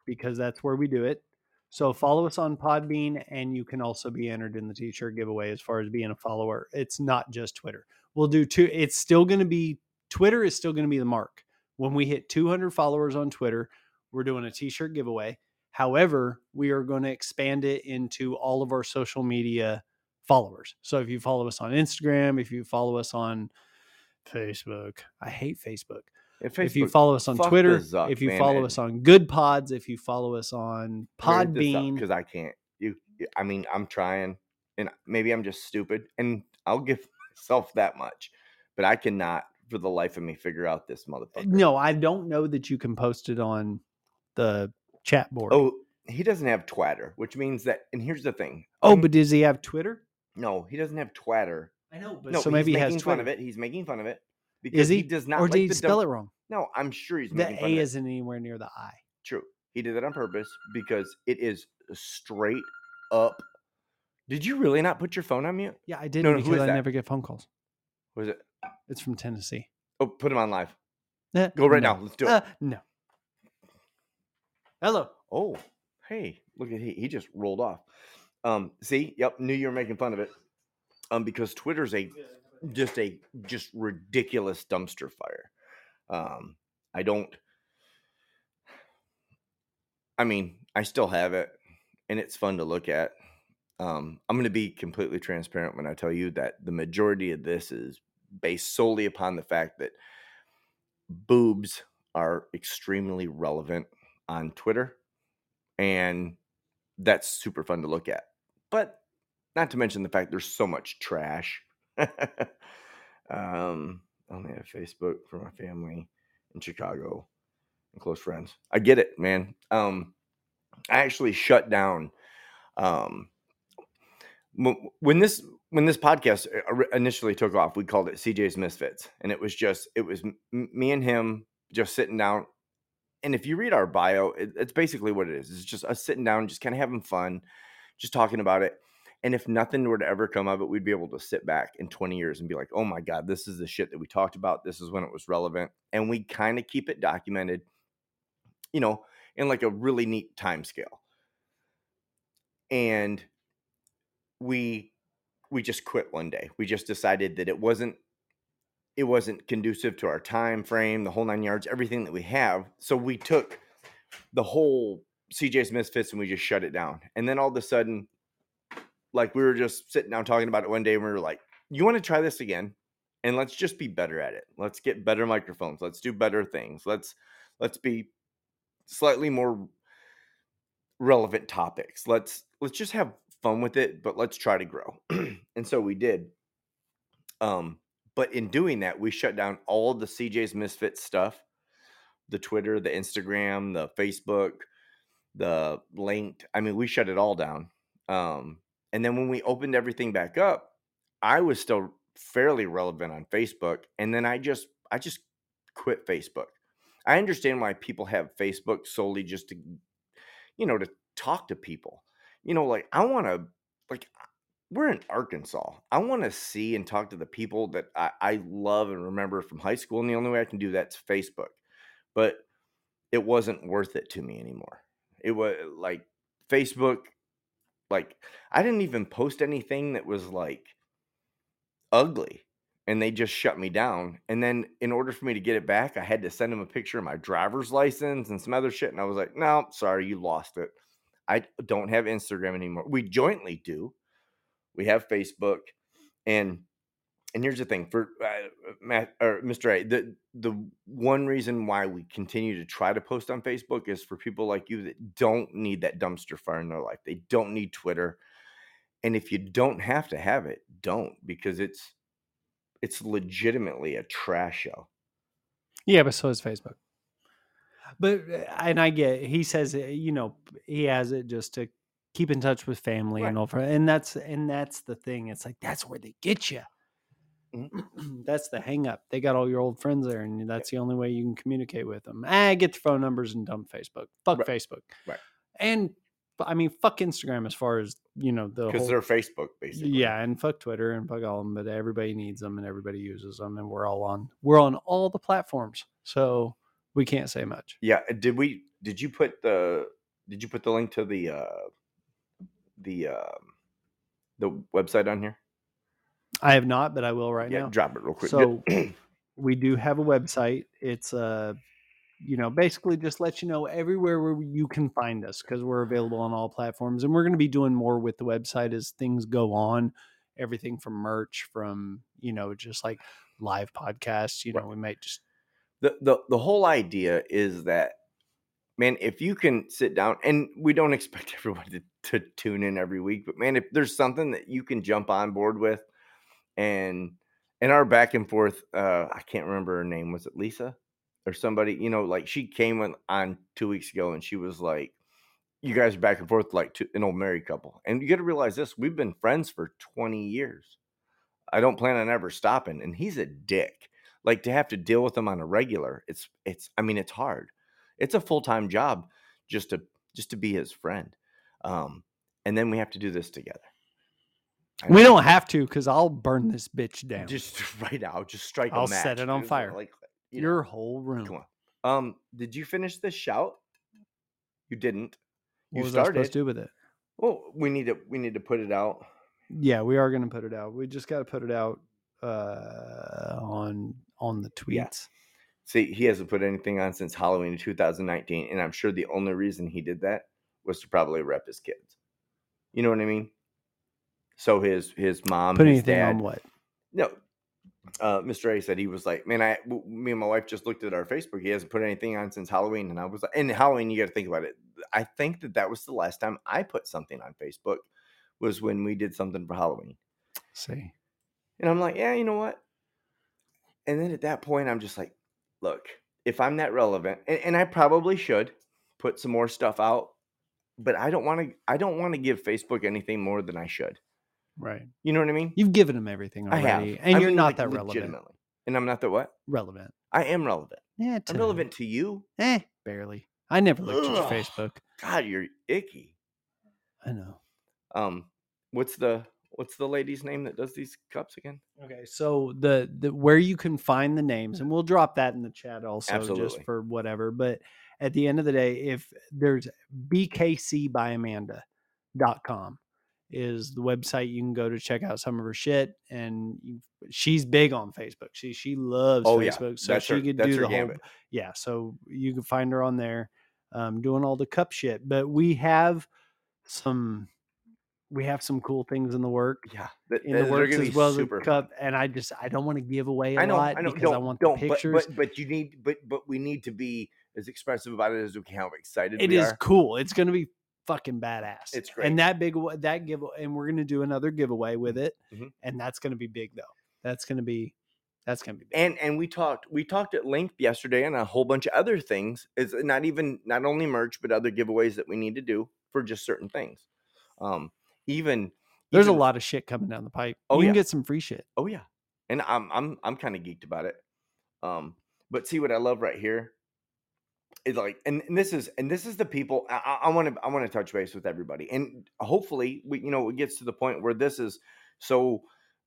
S4: because that's where we do it. So mm-hmm. follow us on Podbean and you can also be entered in the t-shirt giveaway as far as being a follower. It's not just Twitter. We'll do two it's still going to be Twitter is still going to be the mark. When we hit 200 followers on Twitter, we're doing a t-shirt giveaway. However, we are going to expand it into all of our social media followers. So if you follow us on Instagram, if you follow us on Facebook, I hate Facebook.
S2: If,
S4: if you follow us on Twitter,
S2: Zuck,
S4: if you
S2: man,
S4: follow
S2: and-
S4: us on Goodpods, if you follow us on Podbean,
S2: because I can't. You, I mean, I'm trying, and maybe I'm just stupid, and I'll give myself that much, but I cannot, for the life of me, figure out this motherfucker.
S4: no, I don't know that you can post it on the chat board.
S2: Oh, he doesn't have Twitter, which means that. And here's the thing.
S4: oh,
S2: I'm-
S4: but does he have Twitter?
S2: no, he doesn't have Twitter.
S4: I know, but
S2: No,
S4: so maybe
S2: he's
S4: he has
S2: making fun
S4: Twitter.
S2: of it. He's making fun of it because
S4: Is he?
S2: he does not
S4: or
S2: like
S4: did he spell
S2: dumb-
S4: it wrong?
S2: No, I'm sure he's
S4: The A isn't anywhere near the I.
S2: True. He did that on purpose because it is straight up. Did you really not put your phone on mute?
S4: Yeah, I did
S2: No, no, who
S4: because
S2: is
S4: I
S2: that?
S4: never get phone calls.
S2: Was it?
S4: It's from Tennessee.
S2: Oh, put him on live.
S4: Eh,
S2: Go right
S4: no.
S2: now. Let's do it.
S4: Uh, no. Hello.
S2: Oh, hey, look at he he just rolled off. Um, see, yep, knew you were making fun of it. Um, because Twitter's a just a just ridiculous dumpster fire. Um, I don't. I mean, I still have it, and it's fun to look at. Um, I'm going to be completely transparent when I tell you that the majority of this is based solely upon the fact that boobs are extremely relevant on Twitter, and that's super fun to look at. But not to mention the fact there's so much trash. um, Only have Facebook for my family in Chicago and close friends. I get it, man. Um, I actually shut down. Um, when this when this podcast uh, initially took off, we called it CJ's Misfits, and it was just it was me and him just sitting down. And if you read our bio, it, it's basically what it is. It's just us sitting down, just kind of having fun, just talking about it. And if nothing were to ever come of it, we'd be able to sit back in 20 years and be like, oh my God, this is the shit that we talked about. This is when it was relevant. And we kind of keep it documented, you know, in like a really neat time scale. And we we just quit one day. We just decided that it wasn't it wasn't conducive to our time frame, the whole nine yards, everything that we have. So we took the whole CJ's Misfits and we just shut it down. And then all of a sudden, like we were just sitting down talking about it one day and we were like, you want to try this again? And let's just be better at it. Let's get better microphones. Let's do better things. Let's let's be slightly more relevant topics. Let's let's just have fun with it, but let's try to grow. and so we did. Um, but in doing that, we shut down all the CJ's Misfit stuff, the Twitter, the Instagram, the Facebook, the linked. I mean, we shut it all down. Um, and then when we opened everything back up, I was still fairly relevant on Facebook. And then I just I just quit Facebook. I understand why people have Facebook solely just to, you know, to talk to people. You know, like I want to, like, we're in Arkansas. I want to see and talk to the people that I, I love and remember from high school. And the only way I can do that's Facebook. But it wasn't worth it to me anymore. It was like Facebook, like, I didn't even post anything that was like ugly and they just shut me down. And then in order for me to get it back, I had to send them a picture of my driver's license and some other shit. And I was like, no, sorry, you lost it. I don't have Instagram anymore. We jointly do. We have Facebook, and and here's the thing for uh, Matt or Mr. A. The the one reason why we continue to try to post on Facebook is for people like you that don't need that dumpster fire in their life. They don't need Twitter, and if you don't have to have it, don't because it's it's legitimately a trash show.
S4: Yeah, but so is Facebook. But uh, and I get he says you know he has it just to keep in touch with family
S2: Right.
S4: and all, for and that's and that's the thing. It's like that's where they get you.
S2: Mhm.
S4: that's the hang up. They got all your old friends there, and that's the only way you can communicate with them. Ah, get the phone numbers and dump Facebook. Fuck
S2: Right.
S4: Facebook.
S2: Right.
S4: And I mean, fuck Instagram as far as you know the
S2: Because they're Facebook basically.
S4: yeah, and fuck Twitter and fuck all of them, but everybody needs them and everybody uses them, and we're all on we're on all the platforms, so we can't say much.
S2: Yeah. Did we? Did you put the? Did you put the link to the? uh The um the website on here?
S4: I have not, but I will right
S2: yeah.
S4: now.
S2: Drop it real quick.
S4: So we do have a website. It's uh you know basically just let you know everywhere where you can find us because we're available on all platforms, and we're going to be doing more with the website as things go on. Everything from merch, from you know just like live podcasts. You know,
S2: Right.
S4: we might just
S2: the the the whole idea is that man if you can sit down and we don't expect everyone to, to tune in every week but man if there's something that you can jump on board with and and our back and forth uh i can't remember her name was it lisa or somebody you know like she came on, on two weeks ago and she was like you guys are back and forth like two, an old married couple. And you got to realize this we've been friends for 20 years. I don't plan on ever stopping and he's a dick. Like to have to deal with him on a regular it's it's i mean it's hard. It's a full-time job just to just to be his friend um and then we have to do this together
S4: we don't have to because I'll burn this bitch down.
S2: just right now just strike
S4: I'll
S2: match
S4: set it on
S2: dude,
S4: fire.
S2: like you know,
S4: your whole room.
S2: come on um did you finish this shout you didn't
S4: What
S2: you
S4: was I
S2: started
S4: supposed to do with it?
S2: well we need to we need to put it out
S4: Yeah, we are going to put it out. We just got to put it out uh, on on the
S2: Yeah.
S4: tweets.
S2: See, he hasn't put anything on since Halloween of 2019, and I'm sure the only reason he did that was to probably rep his kids. You know what I mean? So his his mom,
S4: Put
S2: his
S4: anything
S2: dad,
S4: on what?
S2: no. Uh, Mr. A said he was like, man, I me and my wife just looked at our Facebook. He hasn't put anything on since Halloween, and I was like, and Halloween, you got to think about it. I think that that was the last time I put something on Facebook was when we did something for Halloween.
S4: See,
S2: And I'm like, yeah, you know what? And then at that point, I'm just like, look, if I'm that relevant, and, and I probably should put some more stuff out, but I don't want to. I don't want to give Facebook anything more than I should.
S4: Right?
S2: You know what I mean?
S4: You've given them everything
S2: I have,
S4: already, and
S2: I
S4: you're
S2: mean,
S4: not
S2: like,
S4: that relevant.
S2: And I'm not that what?
S4: Relevant?
S2: I am relevant.
S4: Yeah,
S2: I'm relevant to you.
S4: Eh, barely. I never looked at your Facebook.
S2: God, you're icky.
S4: I know.
S2: Um, what's the what's the lady's name that does these cups again?
S4: Okay, so the the where you can find the names, and we'll drop that in the chat also,
S2: Absolutely.
S4: just for whatever. But at the end of the day, if there's bkcbyamanda.com is the website you can go to check out some of her shit, and you, she's big on Facebook. She she loves
S2: Oh, yeah.
S4: Facebook, so
S2: That's
S4: she
S2: her-
S4: could do the whole yeah. So you can find her on there, um, doing all the cup shit. But we have some. We have some cool things in the work
S2: Yeah,
S4: in the works as well as the cup, and I just I don't want to give away a
S2: I know,
S4: lot
S2: I know.
S4: because I want the
S2: but-
S4: pictures.
S2: But, but you need, but but we need to be as expressive about it as we can. How excited
S4: It is
S2: are.
S4: cool. It's going to be fucking badass.
S2: It's great.
S4: And that big that give and we're gonna do another giveaway with it,
S2: Mhm.
S4: and that's gonna be big though. That's gonna be that's gonna be big.
S2: and and we talked we talked at length yesterday on a whole bunch of other things it's not even not only merch but other giveaways that we need to do for just certain things um even
S4: There's a lot of shit coming down the pipe.
S2: Oh,
S4: you can get some free shit.
S2: oh yeah and i'm i'm i'm kind of geeked about it um but see what i love right here is like and, and this is and this is the people i want to i want to touch base with everybody and hopefully we you know it gets to the point where this is so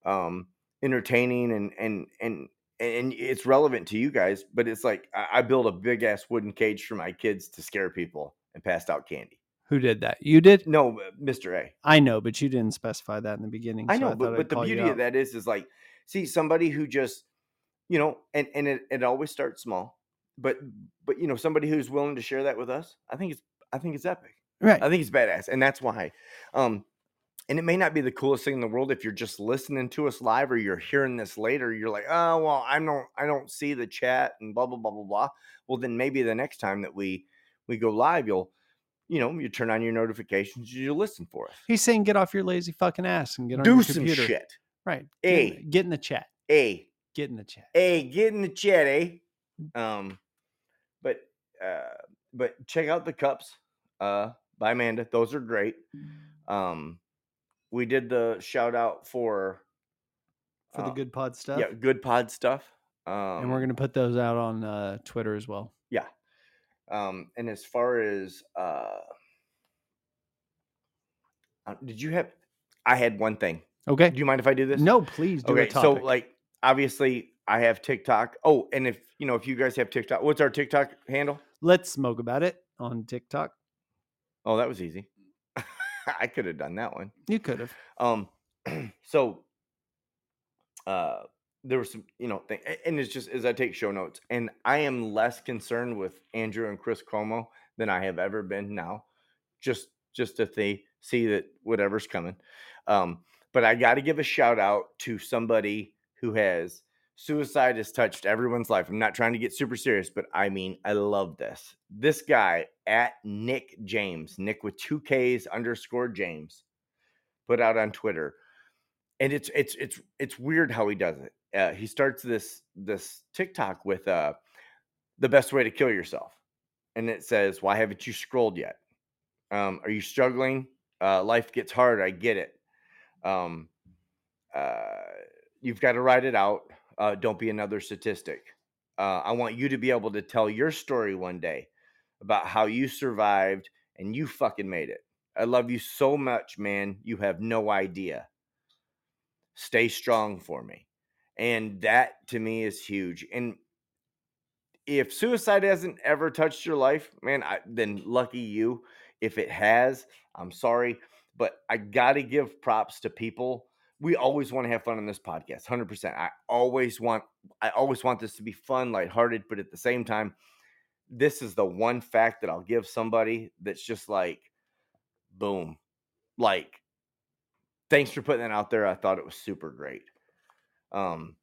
S2: um entertaining and and and and it's relevant to you guys but it's like i, I built a big ass wooden cage for my kids to scare people and passed out candy
S4: Who did that? You did?
S2: no uh, mr a
S4: I know, but you didn't specify that in the beginning.
S2: I know,
S4: thought
S2: but,
S4: I'd
S2: but the beauty of that is, is like, see, somebody who just, you know, and and it, it always starts small, but but you know, somebody who's willing to share that with us, I think it's I think it's epic.
S4: Right.
S2: I think it's badass, and that's why. Um, and it may not be the coolest thing in the world if you're just listening to us live or you're hearing this later. You're like, oh well, I don't I don't see the chat and blah blah blah blah blah. Well, then maybe the next time that we we go live, you'll you know you turn on your notifications, you listen for us.
S4: He's saying get off your lazy fucking ass and get on
S2: Do
S4: your
S2: some
S4: computer.
S2: shit.
S4: Right. Get, in, get in the chat.
S2: A
S4: Get in the chat.
S2: hey, get in the chat, eh? Um, but uh, but check out the cups, uh, by Amanda. Those are great. Um, we did the shout out for
S4: For the
S2: uh,
S4: Goodpods stuff.
S2: yeah, Goodpods stuff. Um,
S4: and we're gonna put those out on uh, Twitter as well.
S2: yeah. Um, and as far as uh, uh, did you have? I had one thing.
S4: Okay.
S2: Do you mind if I do this?
S4: No, please
S2: okay, so like obviously I have TikTok. Oh, and if you know if you guys have TikTok, what's our TikTok handle?
S4: let's smoke about it on TikTok.
S2: Oh, that was easy. I could have done that one.
S4: You could have.
S2: Um, so uh, there was some, you know, thing, and it's just as I take show notes, and I am less concerned with Andrew and Chris Cuomo than I have ever been now. Just, just if they see that whatever's coming. Um, but I got to give a shout out to somebody who has suicide has touched everyone's life. I'm not trying to get super serious, but I mean, I love this. This guy at Nick James, Nick with two K's underscore James, put out on Twitter, and it's it's it's it's weird how he does it. Uh, he starts this this TikTok with uh, the best way to kill yourself, and it says, "Why haven't you scrolled yet? Um, are you struggling? Uh, life gets hard. I get it. Um, uh, you've got to ride it out. Uh, don't be another statistic. Uh, I want you to be able to tell your story one day about how you survived and you fucking made it. I love you so much, man. You have no idea. Stay strong for me. And that to me is huge. And if suicide hasn't ever touched your life, man, I, then lucky you. If it has, I'm sorry, but I got to give props to people. We always want to have fun on this podcast, 100%. I always want I always want this to be fun, lighthearted, but at the same time, this is the one fact that I'll give somebody that's just like boom. Like thanks for putting that out there. I thought it was super great. Um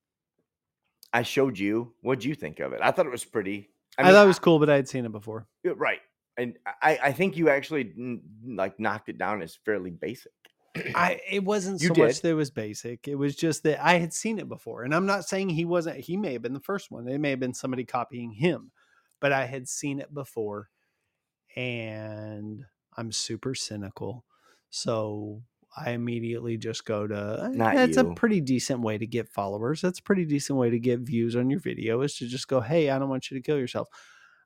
S2: I showed you. What'd you think of it? I thought it was pretty.
S4: I, thought it was cool, but I had seen it before.
S2: Right and I, I think you actually like knocked it down as fairly basic
S4: I it wasn't
S2: You
S4: so much that it was basic. It was just that I had seen it before. And I'm not saying he wasn't he may have been the first one. It may have been somebody copying him, but I had seen it before and I'm super cynical. So I immediately just go to eh,
S2: Not
S4: that's a pretty decent way to get followers. That's a pretty decent way to get views on your video is to just go, "Hey, I don't want you to kill yourself."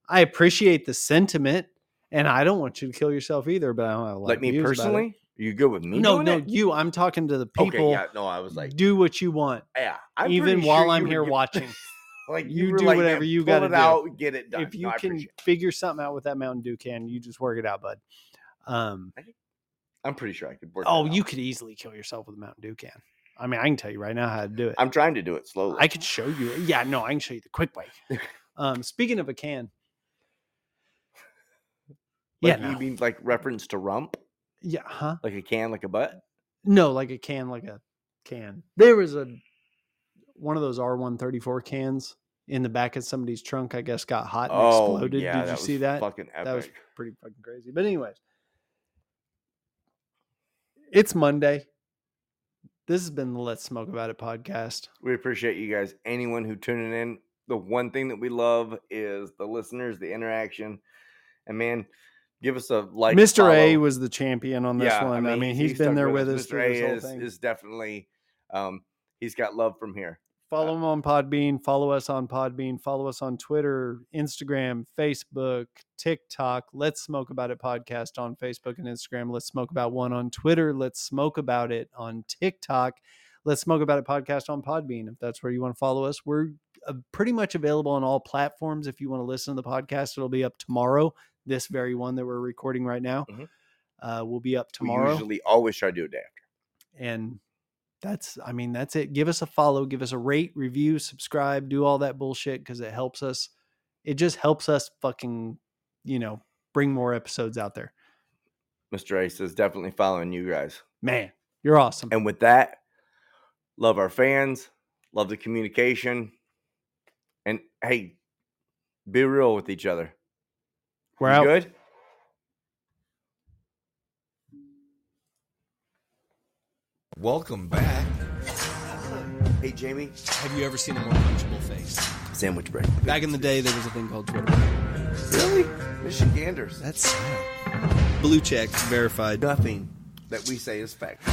S4: I appreciate the sentiment and I don't want you to kill yourself either, but I don't have a lot
S2: like me
S4: views about it.
S2: personally are you good with me
S4: No, no,
S2: it?
S4: you. I'm talking to the people.
S2: okay yeah no i was like
S4: do what you want,
S2: yeah I'm
S4: even while
S2: sure
S4: I'm here watching.
S2: like
S4: You
S2: were
S4: do
S2: like,
S4: whatever
S2: "Man,
S4: you gotta do.
S2: out get it done
S4: if you
S2: No,
S4: can figure something out with that Mountain Dew can, you just work it out, bud. Um,
S2: i'm pretty sure i could work
S4: oh,
S2: out.
S4: you could easily kill yourself with a Mountain Dew can. I mean, I can tell you right now how to do it.
S2: i'm trying to do it slowly
S4: I could show you. Yeah, no, I can show you the quick way. Um, speaking of a can, yeah,
S2: like,
S4: no.
S2: you mean like reference to rump
S4: yeah, huh?
S2: like a can like a butt
S4: No, like a can, like a can. There was a one of those R134 cans in the back of somebody's trunk. I guess got hot and
S2: oh
S4: exploded.
S2: yeah
S4: Did you see that?
S2: fucking epic
S4: That was pretty fucking crazy. But anyways, It's Monday. This has been the Let's Smoke About It podcast.
S2: We appreciate you guys. Anyone who tuning in. The one thing that we love is the listeners, the interaction, and man, give us a like.
S4: Mr. A was the champion on this one. I mean, he's been there with us
S2: Mr. A is,
S4: thing.
S2: is definitely, um, he's got love from here.
S4: Follow him on Podbean. Follow us on Podbean. Follow us on Twitter, Instagram, Facebook, TikTok. Let's Smoke About It podcast on Facebook and Instagram. Let's Smoke About One on Twitter. Let's Smoke About It on TikTok. Let's Smoke About It podcast on Podbean. If that's where you want to follow us, we're uh, pretty much available on all platforms. If you want to listen to the podcast, it'll be up tomorrow. This very one that we're recording right now
S2: Mhm.
S4: uh, will be up
S2: We
S4: tomorrow
S2: usually always try to do a day after.
S4: and that's i mean that's it give us a follow give us a rate review subscribe do all that bullshit because it helps us it just helps us fucking you know bring more episodes out there
S2: Mr. Ace is definitely following you guys.
S4: man you're awesome
S2: And with that, love our fans, love the communication, and hey, be real with each other.
S4: We're
S2: You
S4: out
S2: good?
S1: Welcome back.
S2: Hey, Jamie,
S3: Have you ever seen a more punchable face?
S2: sandwich break.
S3: Back in the day, there was a thing called Twitter.
S2: Really? Michiganders.
S3: That's sad. Blue check verified.
S2: Nothing that we say is fact.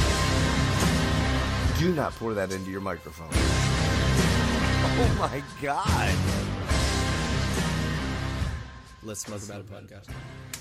S2: Do not pour that into your microphone. Oh my God.
S3: Let's smoke about it podcast.